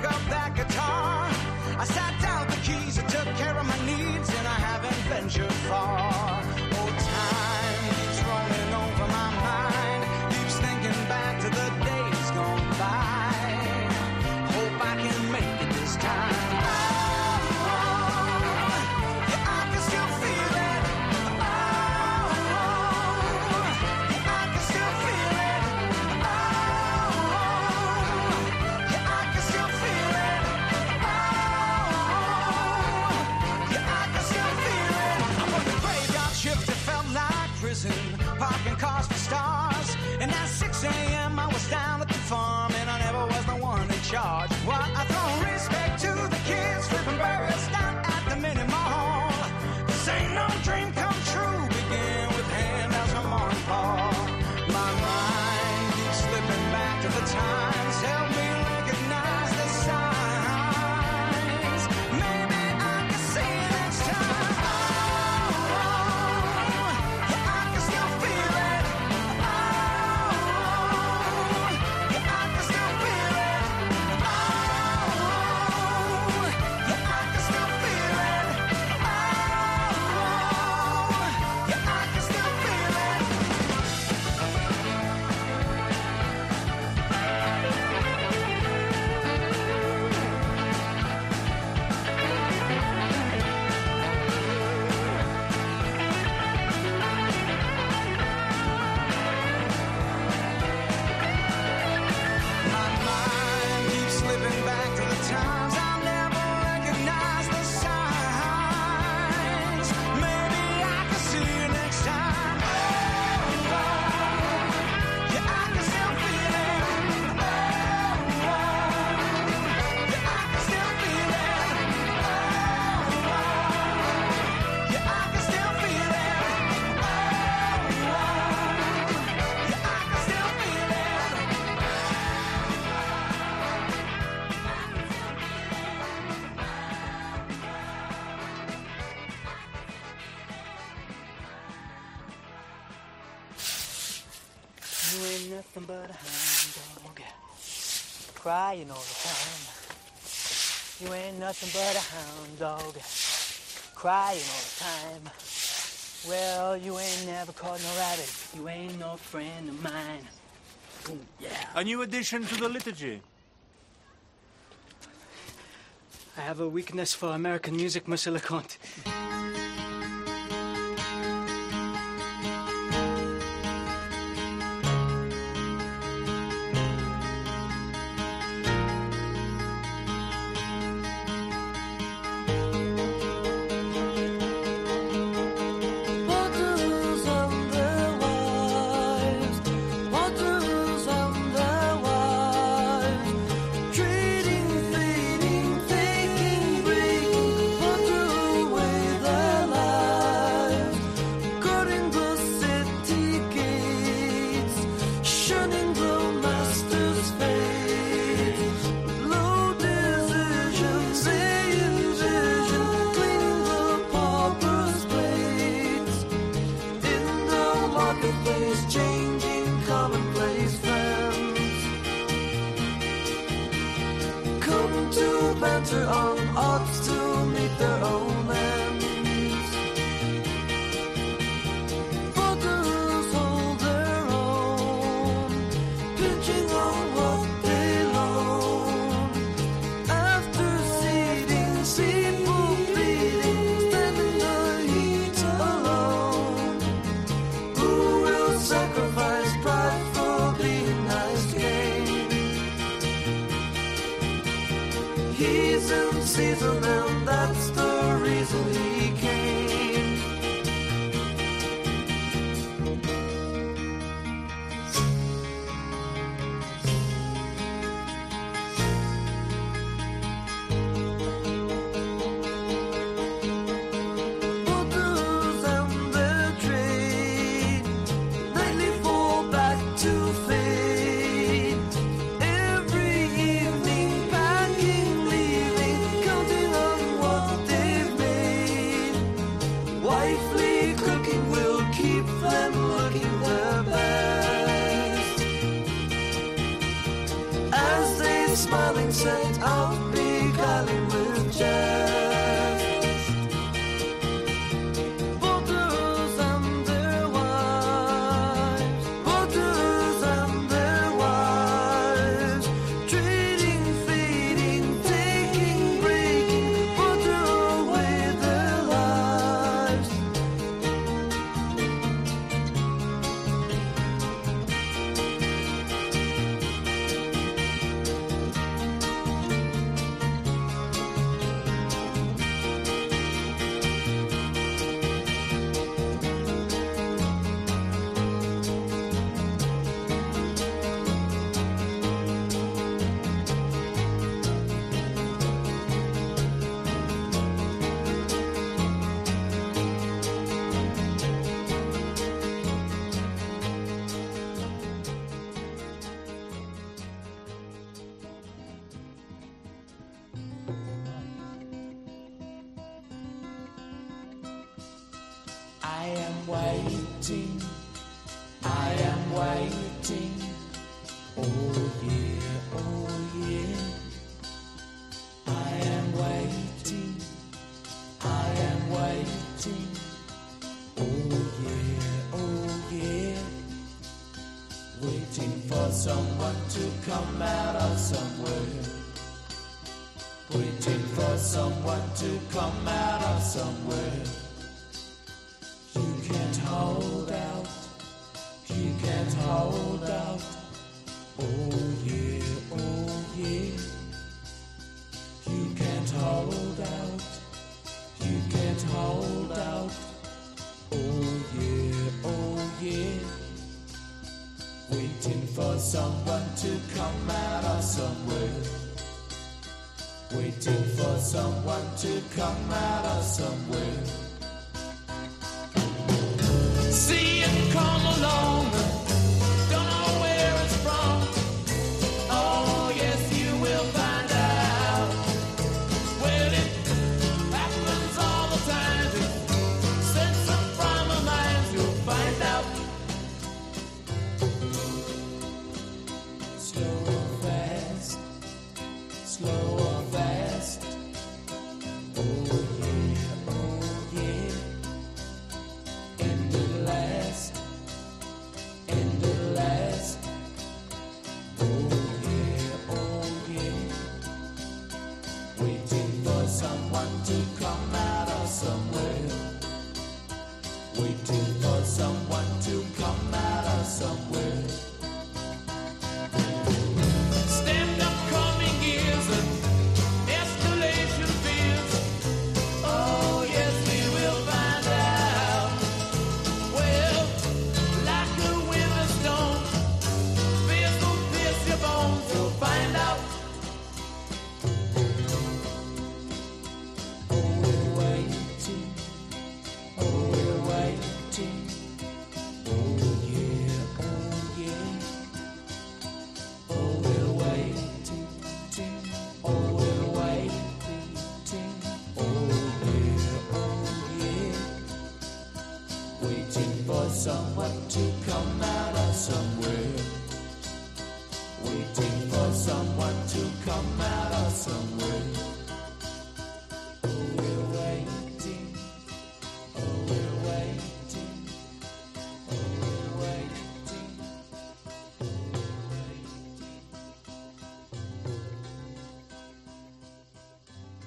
nothing but a hound dog, crying all the time. Well, you ain't never caught no rabbit. You ain't no friend of mine. Ooh, yeah. A new addition to the liturgy. I have a weakness for American music, Monsieur Leconte. somewhere.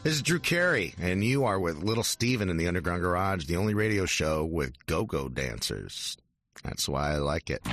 This is Drew Carey, and you are with Little Steven in the Underground Garage, the only radio show with go go dancers. That's why I like it.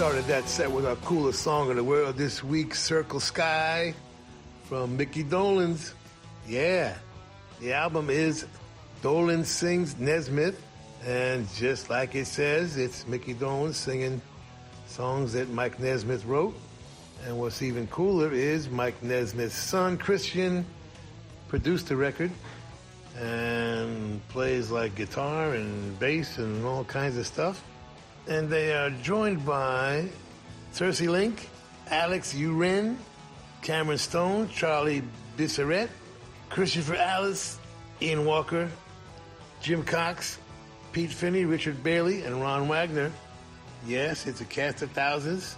Started that set with our coolest song in the world this week, Circle Sky, from Mickey Dolenz. Yeah, the album is Dolenz Sings Nesmith, and just like it says, it's Mickey Dolenz singing songs that Mike Nesmith wrote. And what's even cooler is Mike Nesmith's son, Christian, produced the record and plays like guitar and bass and all kinds of stuff. And they are joined by Circe Link, Alex Uren, Cameron Stone, Charlie Bisharat, Christopher Allis, Ian Walker, Jim Cox, Pete Finney, Richard Bailey, and Ron Wagner. Yes, it's a cast of thousands,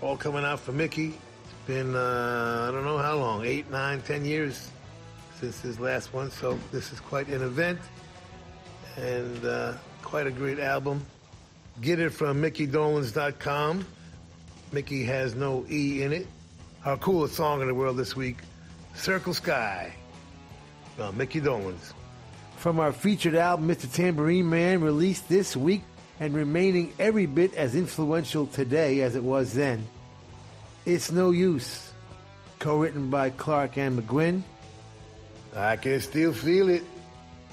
all coming out for Mickey. It's been, uh, I don't know how long, eight, nine, ten years since his last one, so this is quite an event and uh, quite a great album. Get it from MickeyDolenz.com. Mickey has no E in it. Our coolest song in the world this week, Circle Sky, Mickey Dolenz. From our featured album, Mr. Tambourine Man, released this week and remaining every bit as influential today as it was then. It's No Use, co-written by Clark and McGuinn. I can still feel it.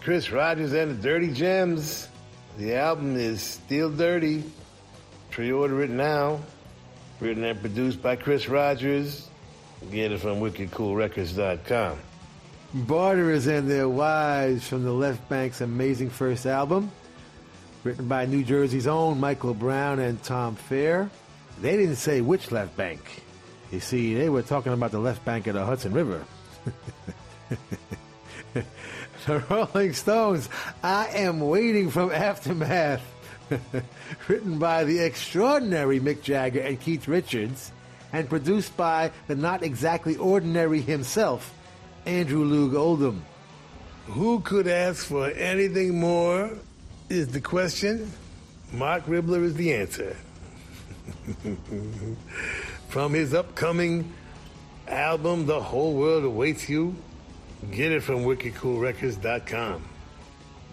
Chris Rogers and the Dirty Gems. The album is still dirty. Pre-order it now. Written and produced by Chris Rogers. Get it from wickedcoolrecords.com. Barterers and Their Wives from the Left Banke's amazing first album, written by New Jersey's own Michael Brown and Tom Feher. They didn't say which left bank. You see, they were talking about the left bank of the Hudson River. the Rolling Stones, I Am Waiting from Aftermath, written by the extraordinary Mick Jagger and Keith Richards, and produced by the not exactly ordinary himself, Andrew Loog Oldham. Who could ask for anything more is the question. Marc Ribler is the answer. From his upcoming album, The Whole World Awaits You, get it from wickedcoolrecords.com.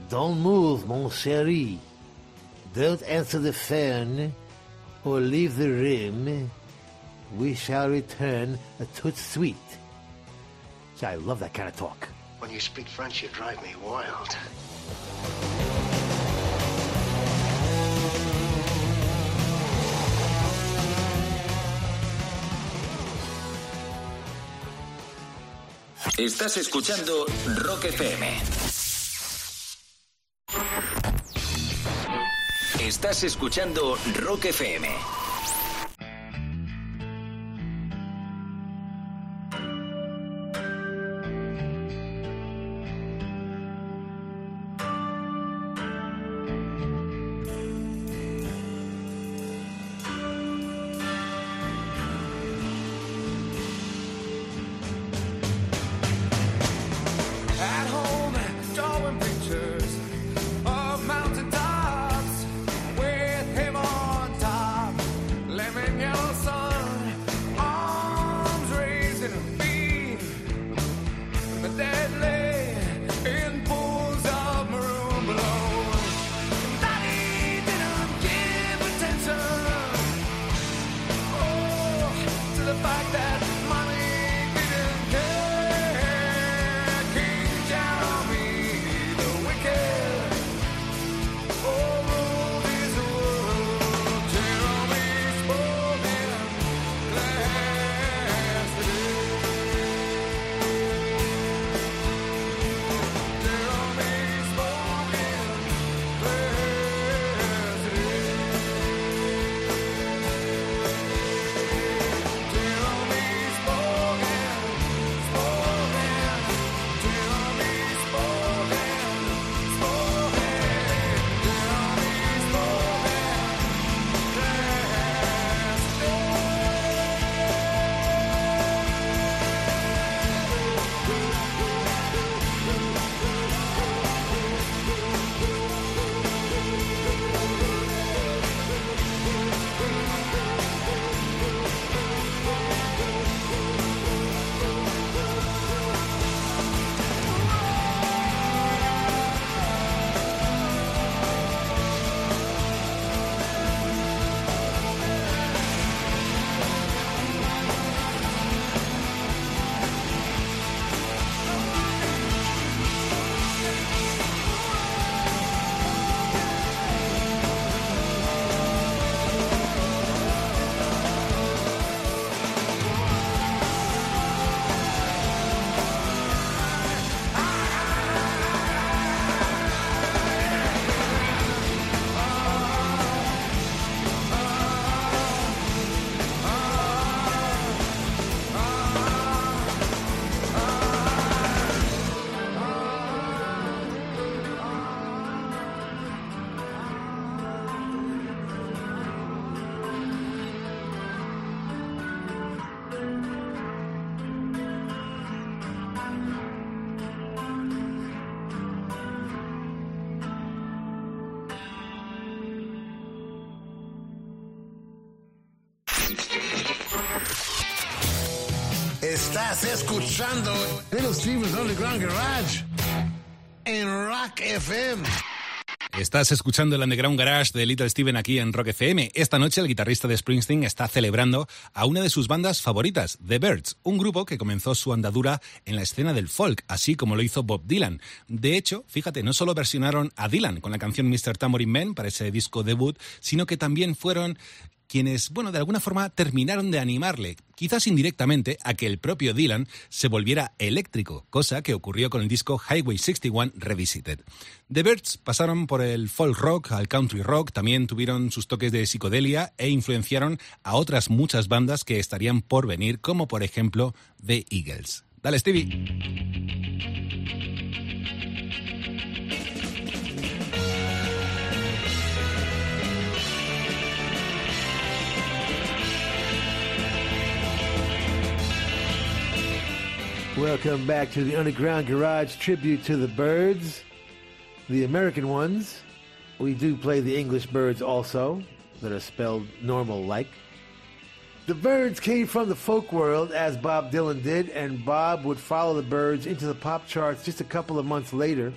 Don't move, mon chéri. Don't answer the phone or leave the room. We shall return a tout suite. See, I love that kind of talk. When you speak French, you drive me wild. Estás escuchando Rock FM. Estás escuchando Rock FM. Estás escuchando Little Steven's Underground Garage en Rock FM. Estás escuchando el Underground Garage de Little Steven aquí en Rock FM. Esta noche el guitarrista de Springsteen está celebrando a una de sus bandas favoritas, The Birds, un grupo que comenzó su andadura en la escena del folk, así como lo hizo Bob Dylan. De hecho, fíjate, no solo versionaron a Dylan con la canción Mr. Tambourine Man para ese disco debut, sino que también fueron quienes, bueno, de alguna forma terminaron de animarle, quizás indirectamente, a que el propio Dylan se volviera eléctrico, cosa que ocurrió con el disco Highway 61 Revisited. The Birds pasaron por el folk rock al country rock, también tuvieron sus toques de psicodelia e influenciaron a otras muchas bandas que estarían por venir, como por ejemplo The Eagles. Dale, Stevie. Welcome back to the Underground Garage tribute to the Byrds, the American ones. We do play the English birds also, that are spelled normal like. The Byrds came from the folk world, as Bob Dylan did, and Bob would follow the Byrds into the pop charts just a couple of months later.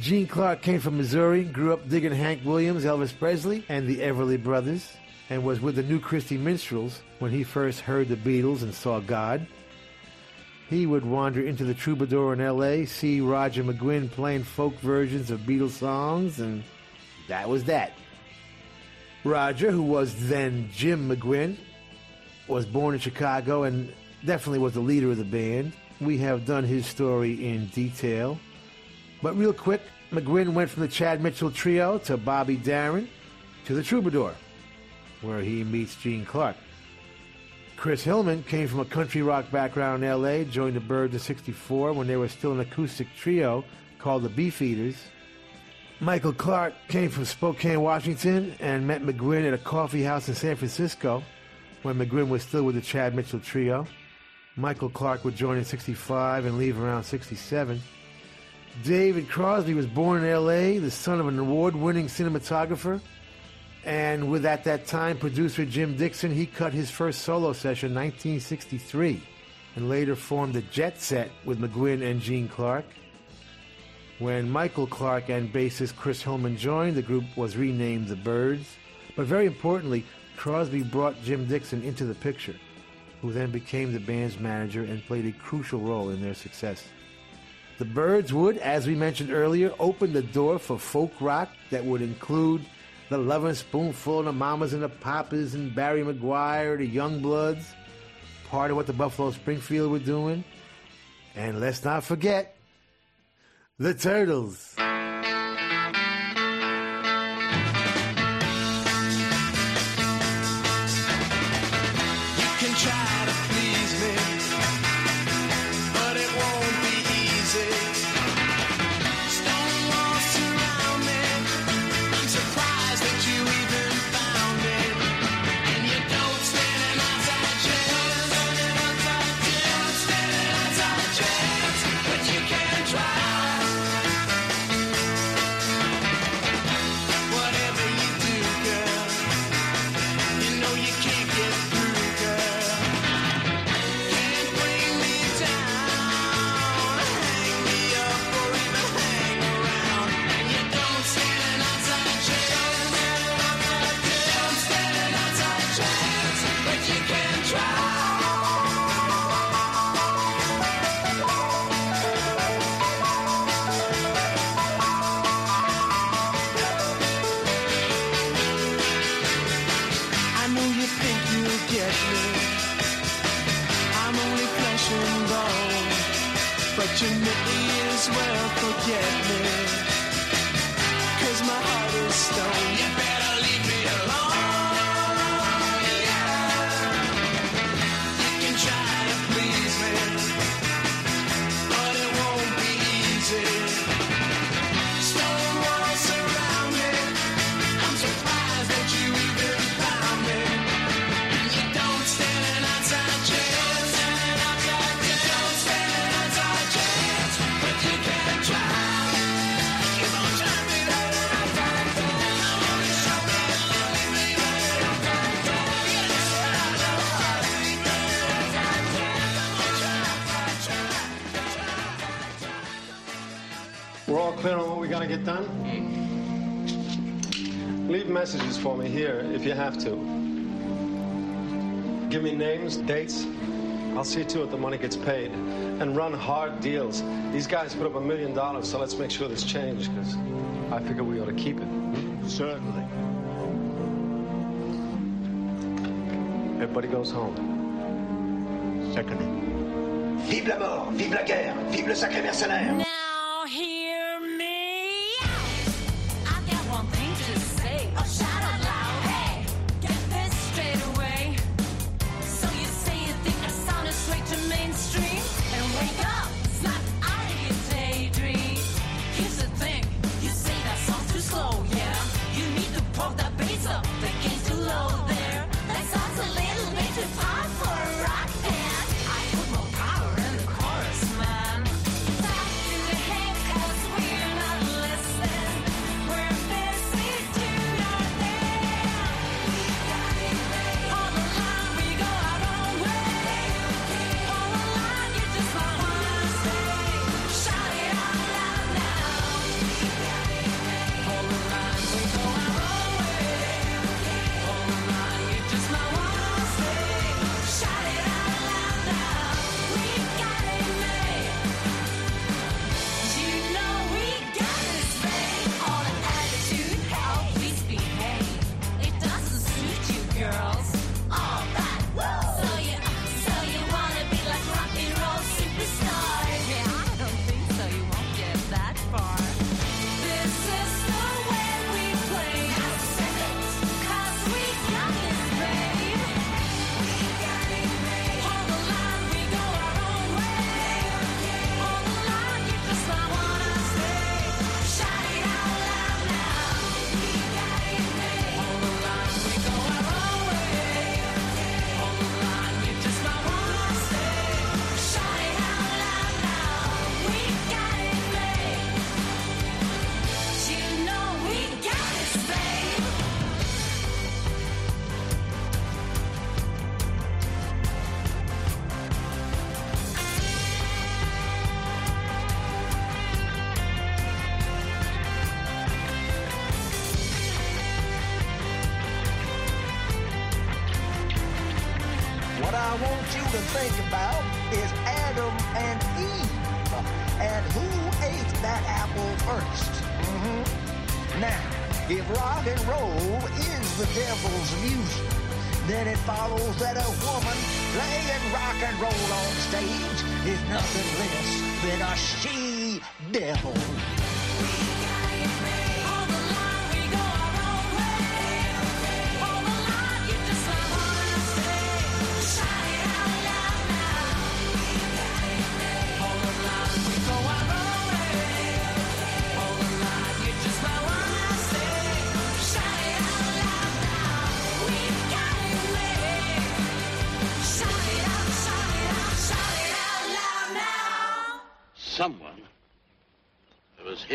Gene Clark came from Missouri, grew up digging Hank Williams, Elvis Presley, and the Everly Brothers, and was with the New Christy Minstrels when he first heard the Beatles and saw God. He would wander into the Troubadour in L.A., see Roger McGuinn playing folk versions of Beatles songs, and that was that. Roger, who was then Jim McGuinn, was born in Chicago and definitely was the leader of the band. We have done his story in detail. But real quick, McGuinn went from the Chad Mitchell Trio to Bobby Darin to the Troubadour, where he meets Gene Clark. Chris Hillman came from a country rock background in L.A., joined the Byrds in 64 when they were still an acoustic trio called the Beefeaters. Michael Clarke came from Spokane, Washington, and met McGuinn at a coffee house in San Francisco when McGuinn was still with the Chad Mitchell Trio. Michael Clarke would join in 65 and leave around 67. David Crosby was born in L.A., the son of an award-winning cinematographer. And with at that time producer Jim Dickson, he cut his first solo session in 1963 and later formed the Jet Set with McGuinn and Gene Clark. When Michael Clarke and bassist Chris Hillman joined, the group was renamed the Byrds. But very importantly, Crosby brought Jim Dickson into the picture, who then became the band's manager and played a crucial role in their success. The Byrds would, as we mentioned earlier, open the door for folk rock that would include the Lovin' Spoonful, and the Mamas and the Papas, and Barry McGuire, the Youngbloods, part of what the Buffalo Springfield were doing. And let's not forget the Turtles. messages for me here if you have to. Give me names, dates. I'll see to it the money gets paid. And run hard deals. These guys put up a million dollars, so let's make sure this change, because I figure we ought to keep it. Certainly. Everybody goes home. Secondly. Vive la mort, vive la guerre, vive le sacré mercenaire.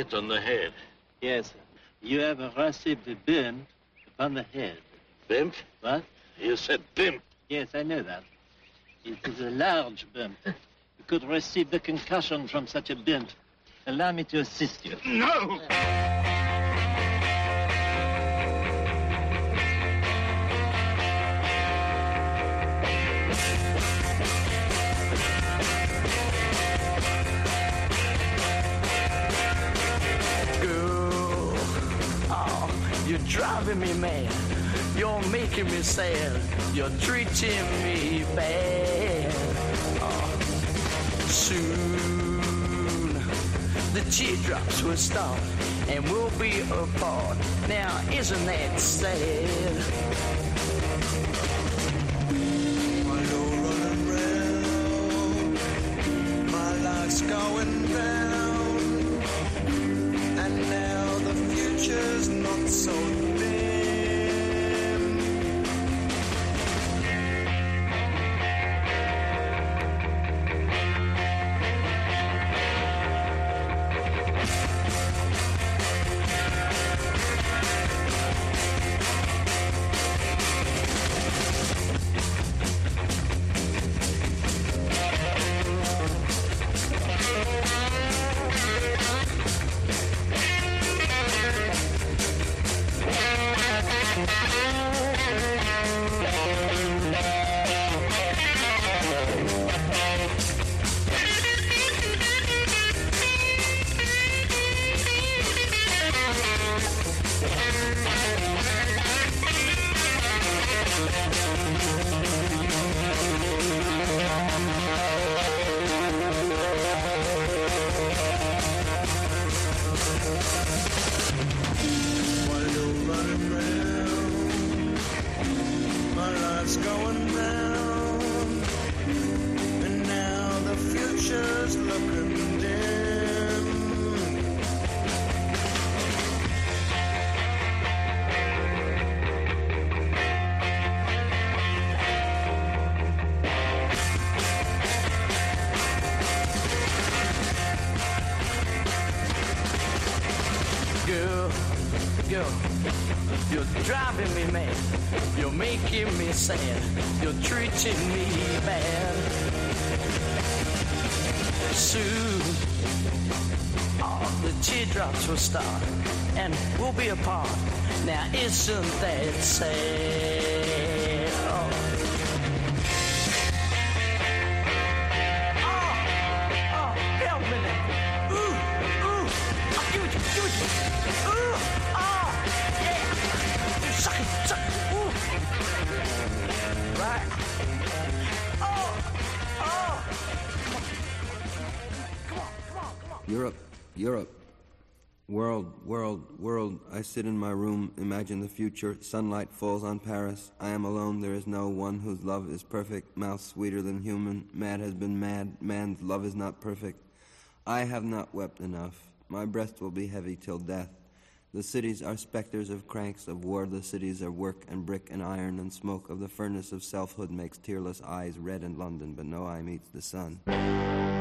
hit on the head. Yes, sir. You have received a burn upon the head. Bump? What? You said bump. Yes, I know that. It is a large bump. You could receive the concussion from such a burn. Allow me to assist you. No! driving me mad. You're making me sad. You're treating me bad. Oh. Soon, the teardrops will stop and we'll be apart. Now, isn't that sad? going down. Is not so big. Making Europe, Europe. World, world, world. I sit in my room, imagine the future. Sunlight falls on Paris. I am alone, there is no one whose love is perfect. Mouth sweeter than human. Mad has been mad. Man's love is not perfect. I have not wept enough. My breast will be heavy till death. The cities are specters of cranks of war. The cities are work and brick and iron and smoke of the furnace of selfhood makes tearless eyes red in London, but no eye meets the sun.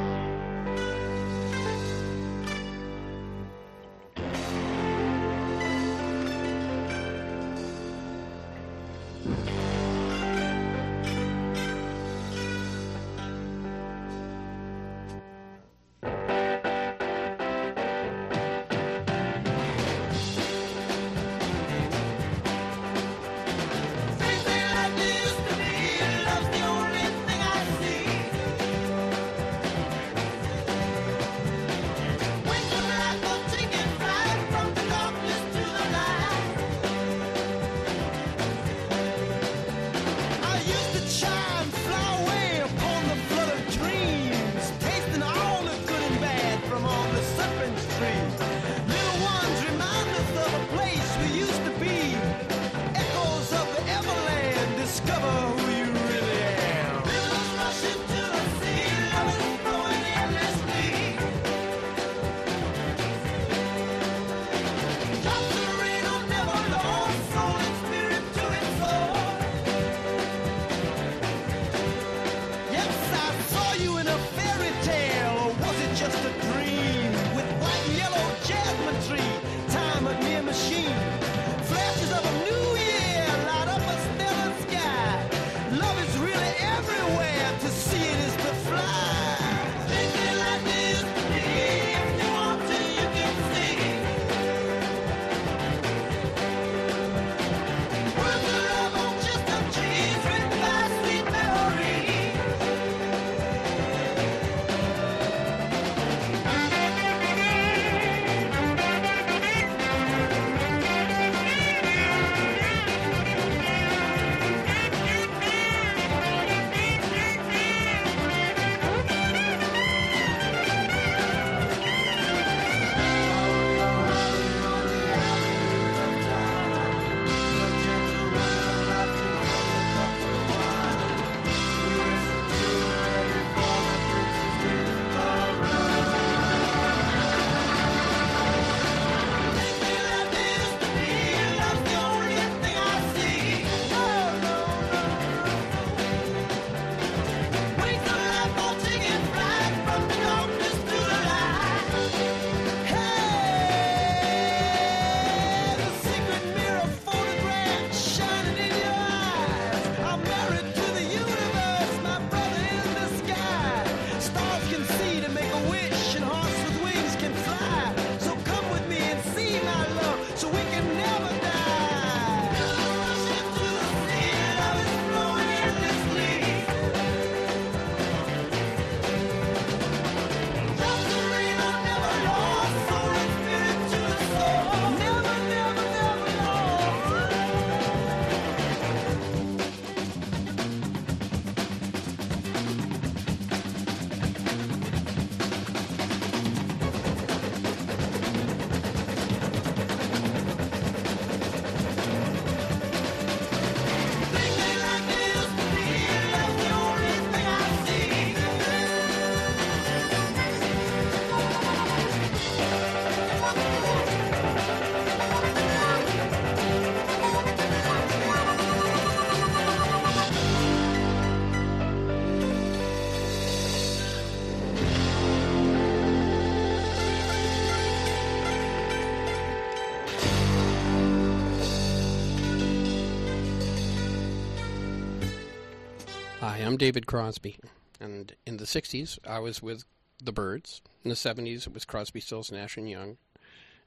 David Crosby, and in the 60s I was with the Byrds. In the 70s it was Crosby, Stills, Nash and Young,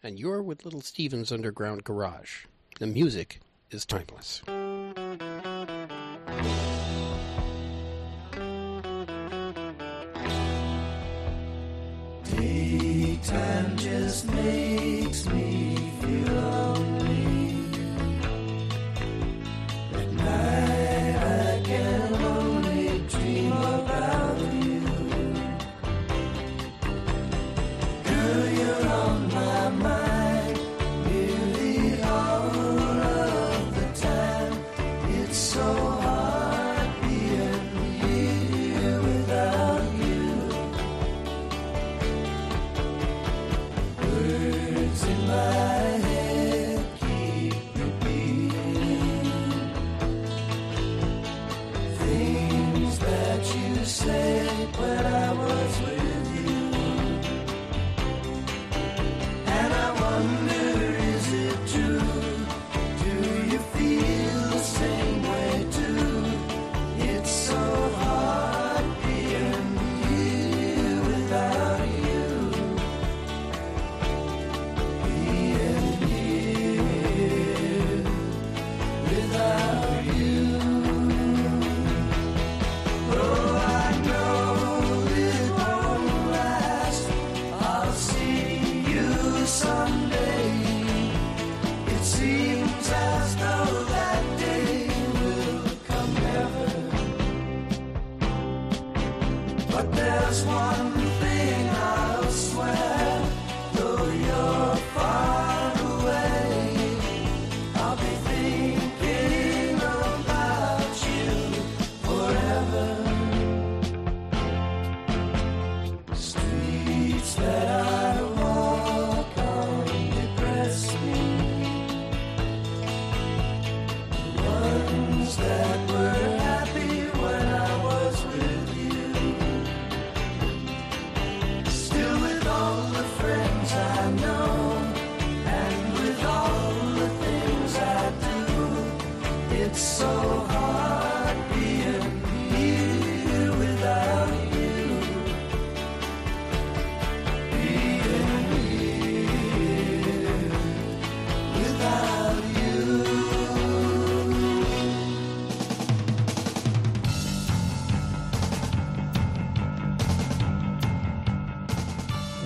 and you're with Little Steven's Underground Garage. The music is timeless. Daytime just makes me feel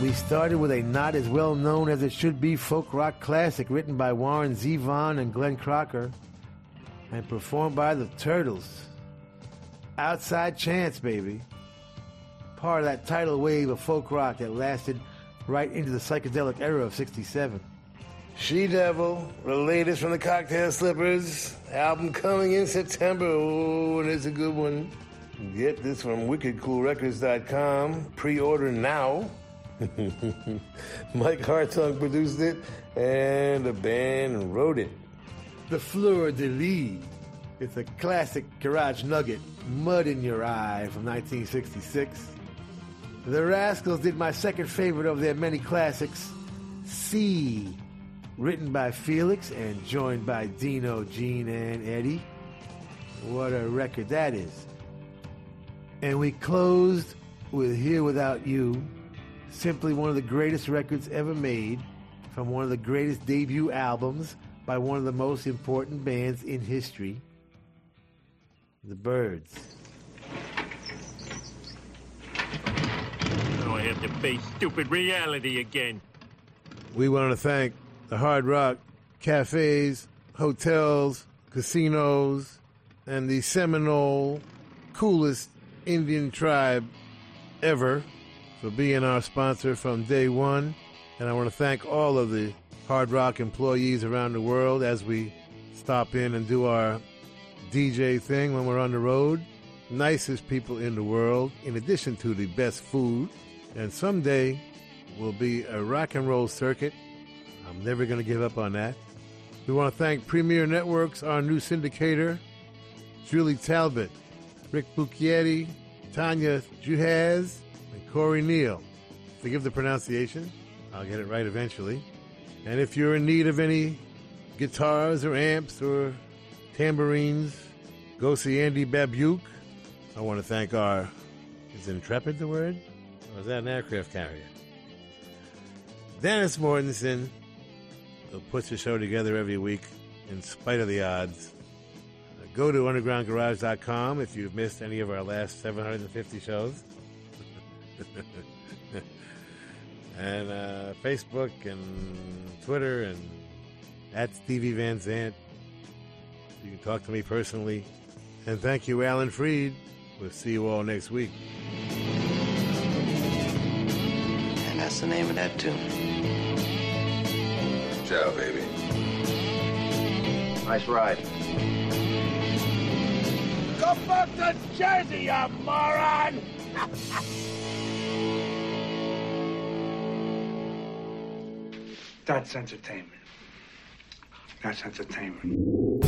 We started with a not as well known as it should be folk rock classic written by Warren Zevon and Glenn Crocker and performed by the Turtles. Outside Chance, baby. Part of that tidal wave of folk rock that lasted right into the psychedelic era of 67. She Devil, the latest from the Cocktail Slippers. Album coming in September. Oh, and it's a good one. Get this from wickedcoolrecords.com. Pre-order now. Mike Hartung produced it, and the band wrote it. The Fleur de Lys. It's a classic garage nugget, Mud in Your Eye from 1966. The Rascals did my second favorite of their many classics, C, written by Felix and joined by Dino, Gene, and Eddie. What a record that is. And we closed with Here Without You, simply one of the greatest records ever made from one of the greatest debut albums by one of the most important bands in history, The Byrds. Now I have to face stupid reality again. We want to thank the Hard Rock cafes, hotels, casinos, and the Seminole coolest Indian tribe ever for being our sponsor from day one. And I want to thank all of the Hard Rock employees around the world as we stop in and do our DJ thing when we're on the road. Nicest people in the world, in addition to the best food. And someday will be a rock and roll circuit. I'm never going to give up on that. We want to thank Premier Networks, our new syndicator, Julie Talbot, Rick Bucchietti, Tanya Juhaz, and Corey Neal. Forgive the pronunciation. I'll get it right eventually. And if you're in need of any guitars or amps or tambourines, go see Andy Babiuk, I want to thank our. Is Intrepid the word? Or is that an aircraft carrier? Dennis Mortensen, who puts the show together every week in spite of the odds. Go to undergroundgarage.com if you've missed any of our last 750 shows. and uh, Facebook and Twitter and at Stevie Van Zandt. You can talk to me personally. And thank you, Alan Freed. We'll see you all next week. And that's the name of that tune. Ciao, baby. Nice ride. Go back to Jersey, you moron! That's entertainment. That's entertainment.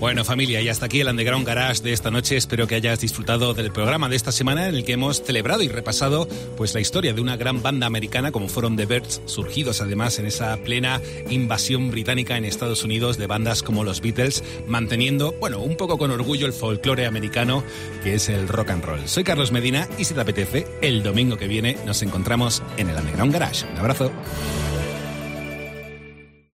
Bueno familia, y hasta aquí el Underground Garage de esta noche. Espero que hayas disfrutado del programa de esta semana en el que hemos celebrado y repasado pues la historia de una gran banda americana como fueron The Birds, surgidos además en esa plena invasión británica en Estados Unidos de bandas como los Beatles, manteniendo, bueno, un poco con orgullo el folclore americano que es el rock and roll. Soy Carlos Medina y si te apetece, el domingo que viene nos encontramos en el Underground Garage. Un abrazo.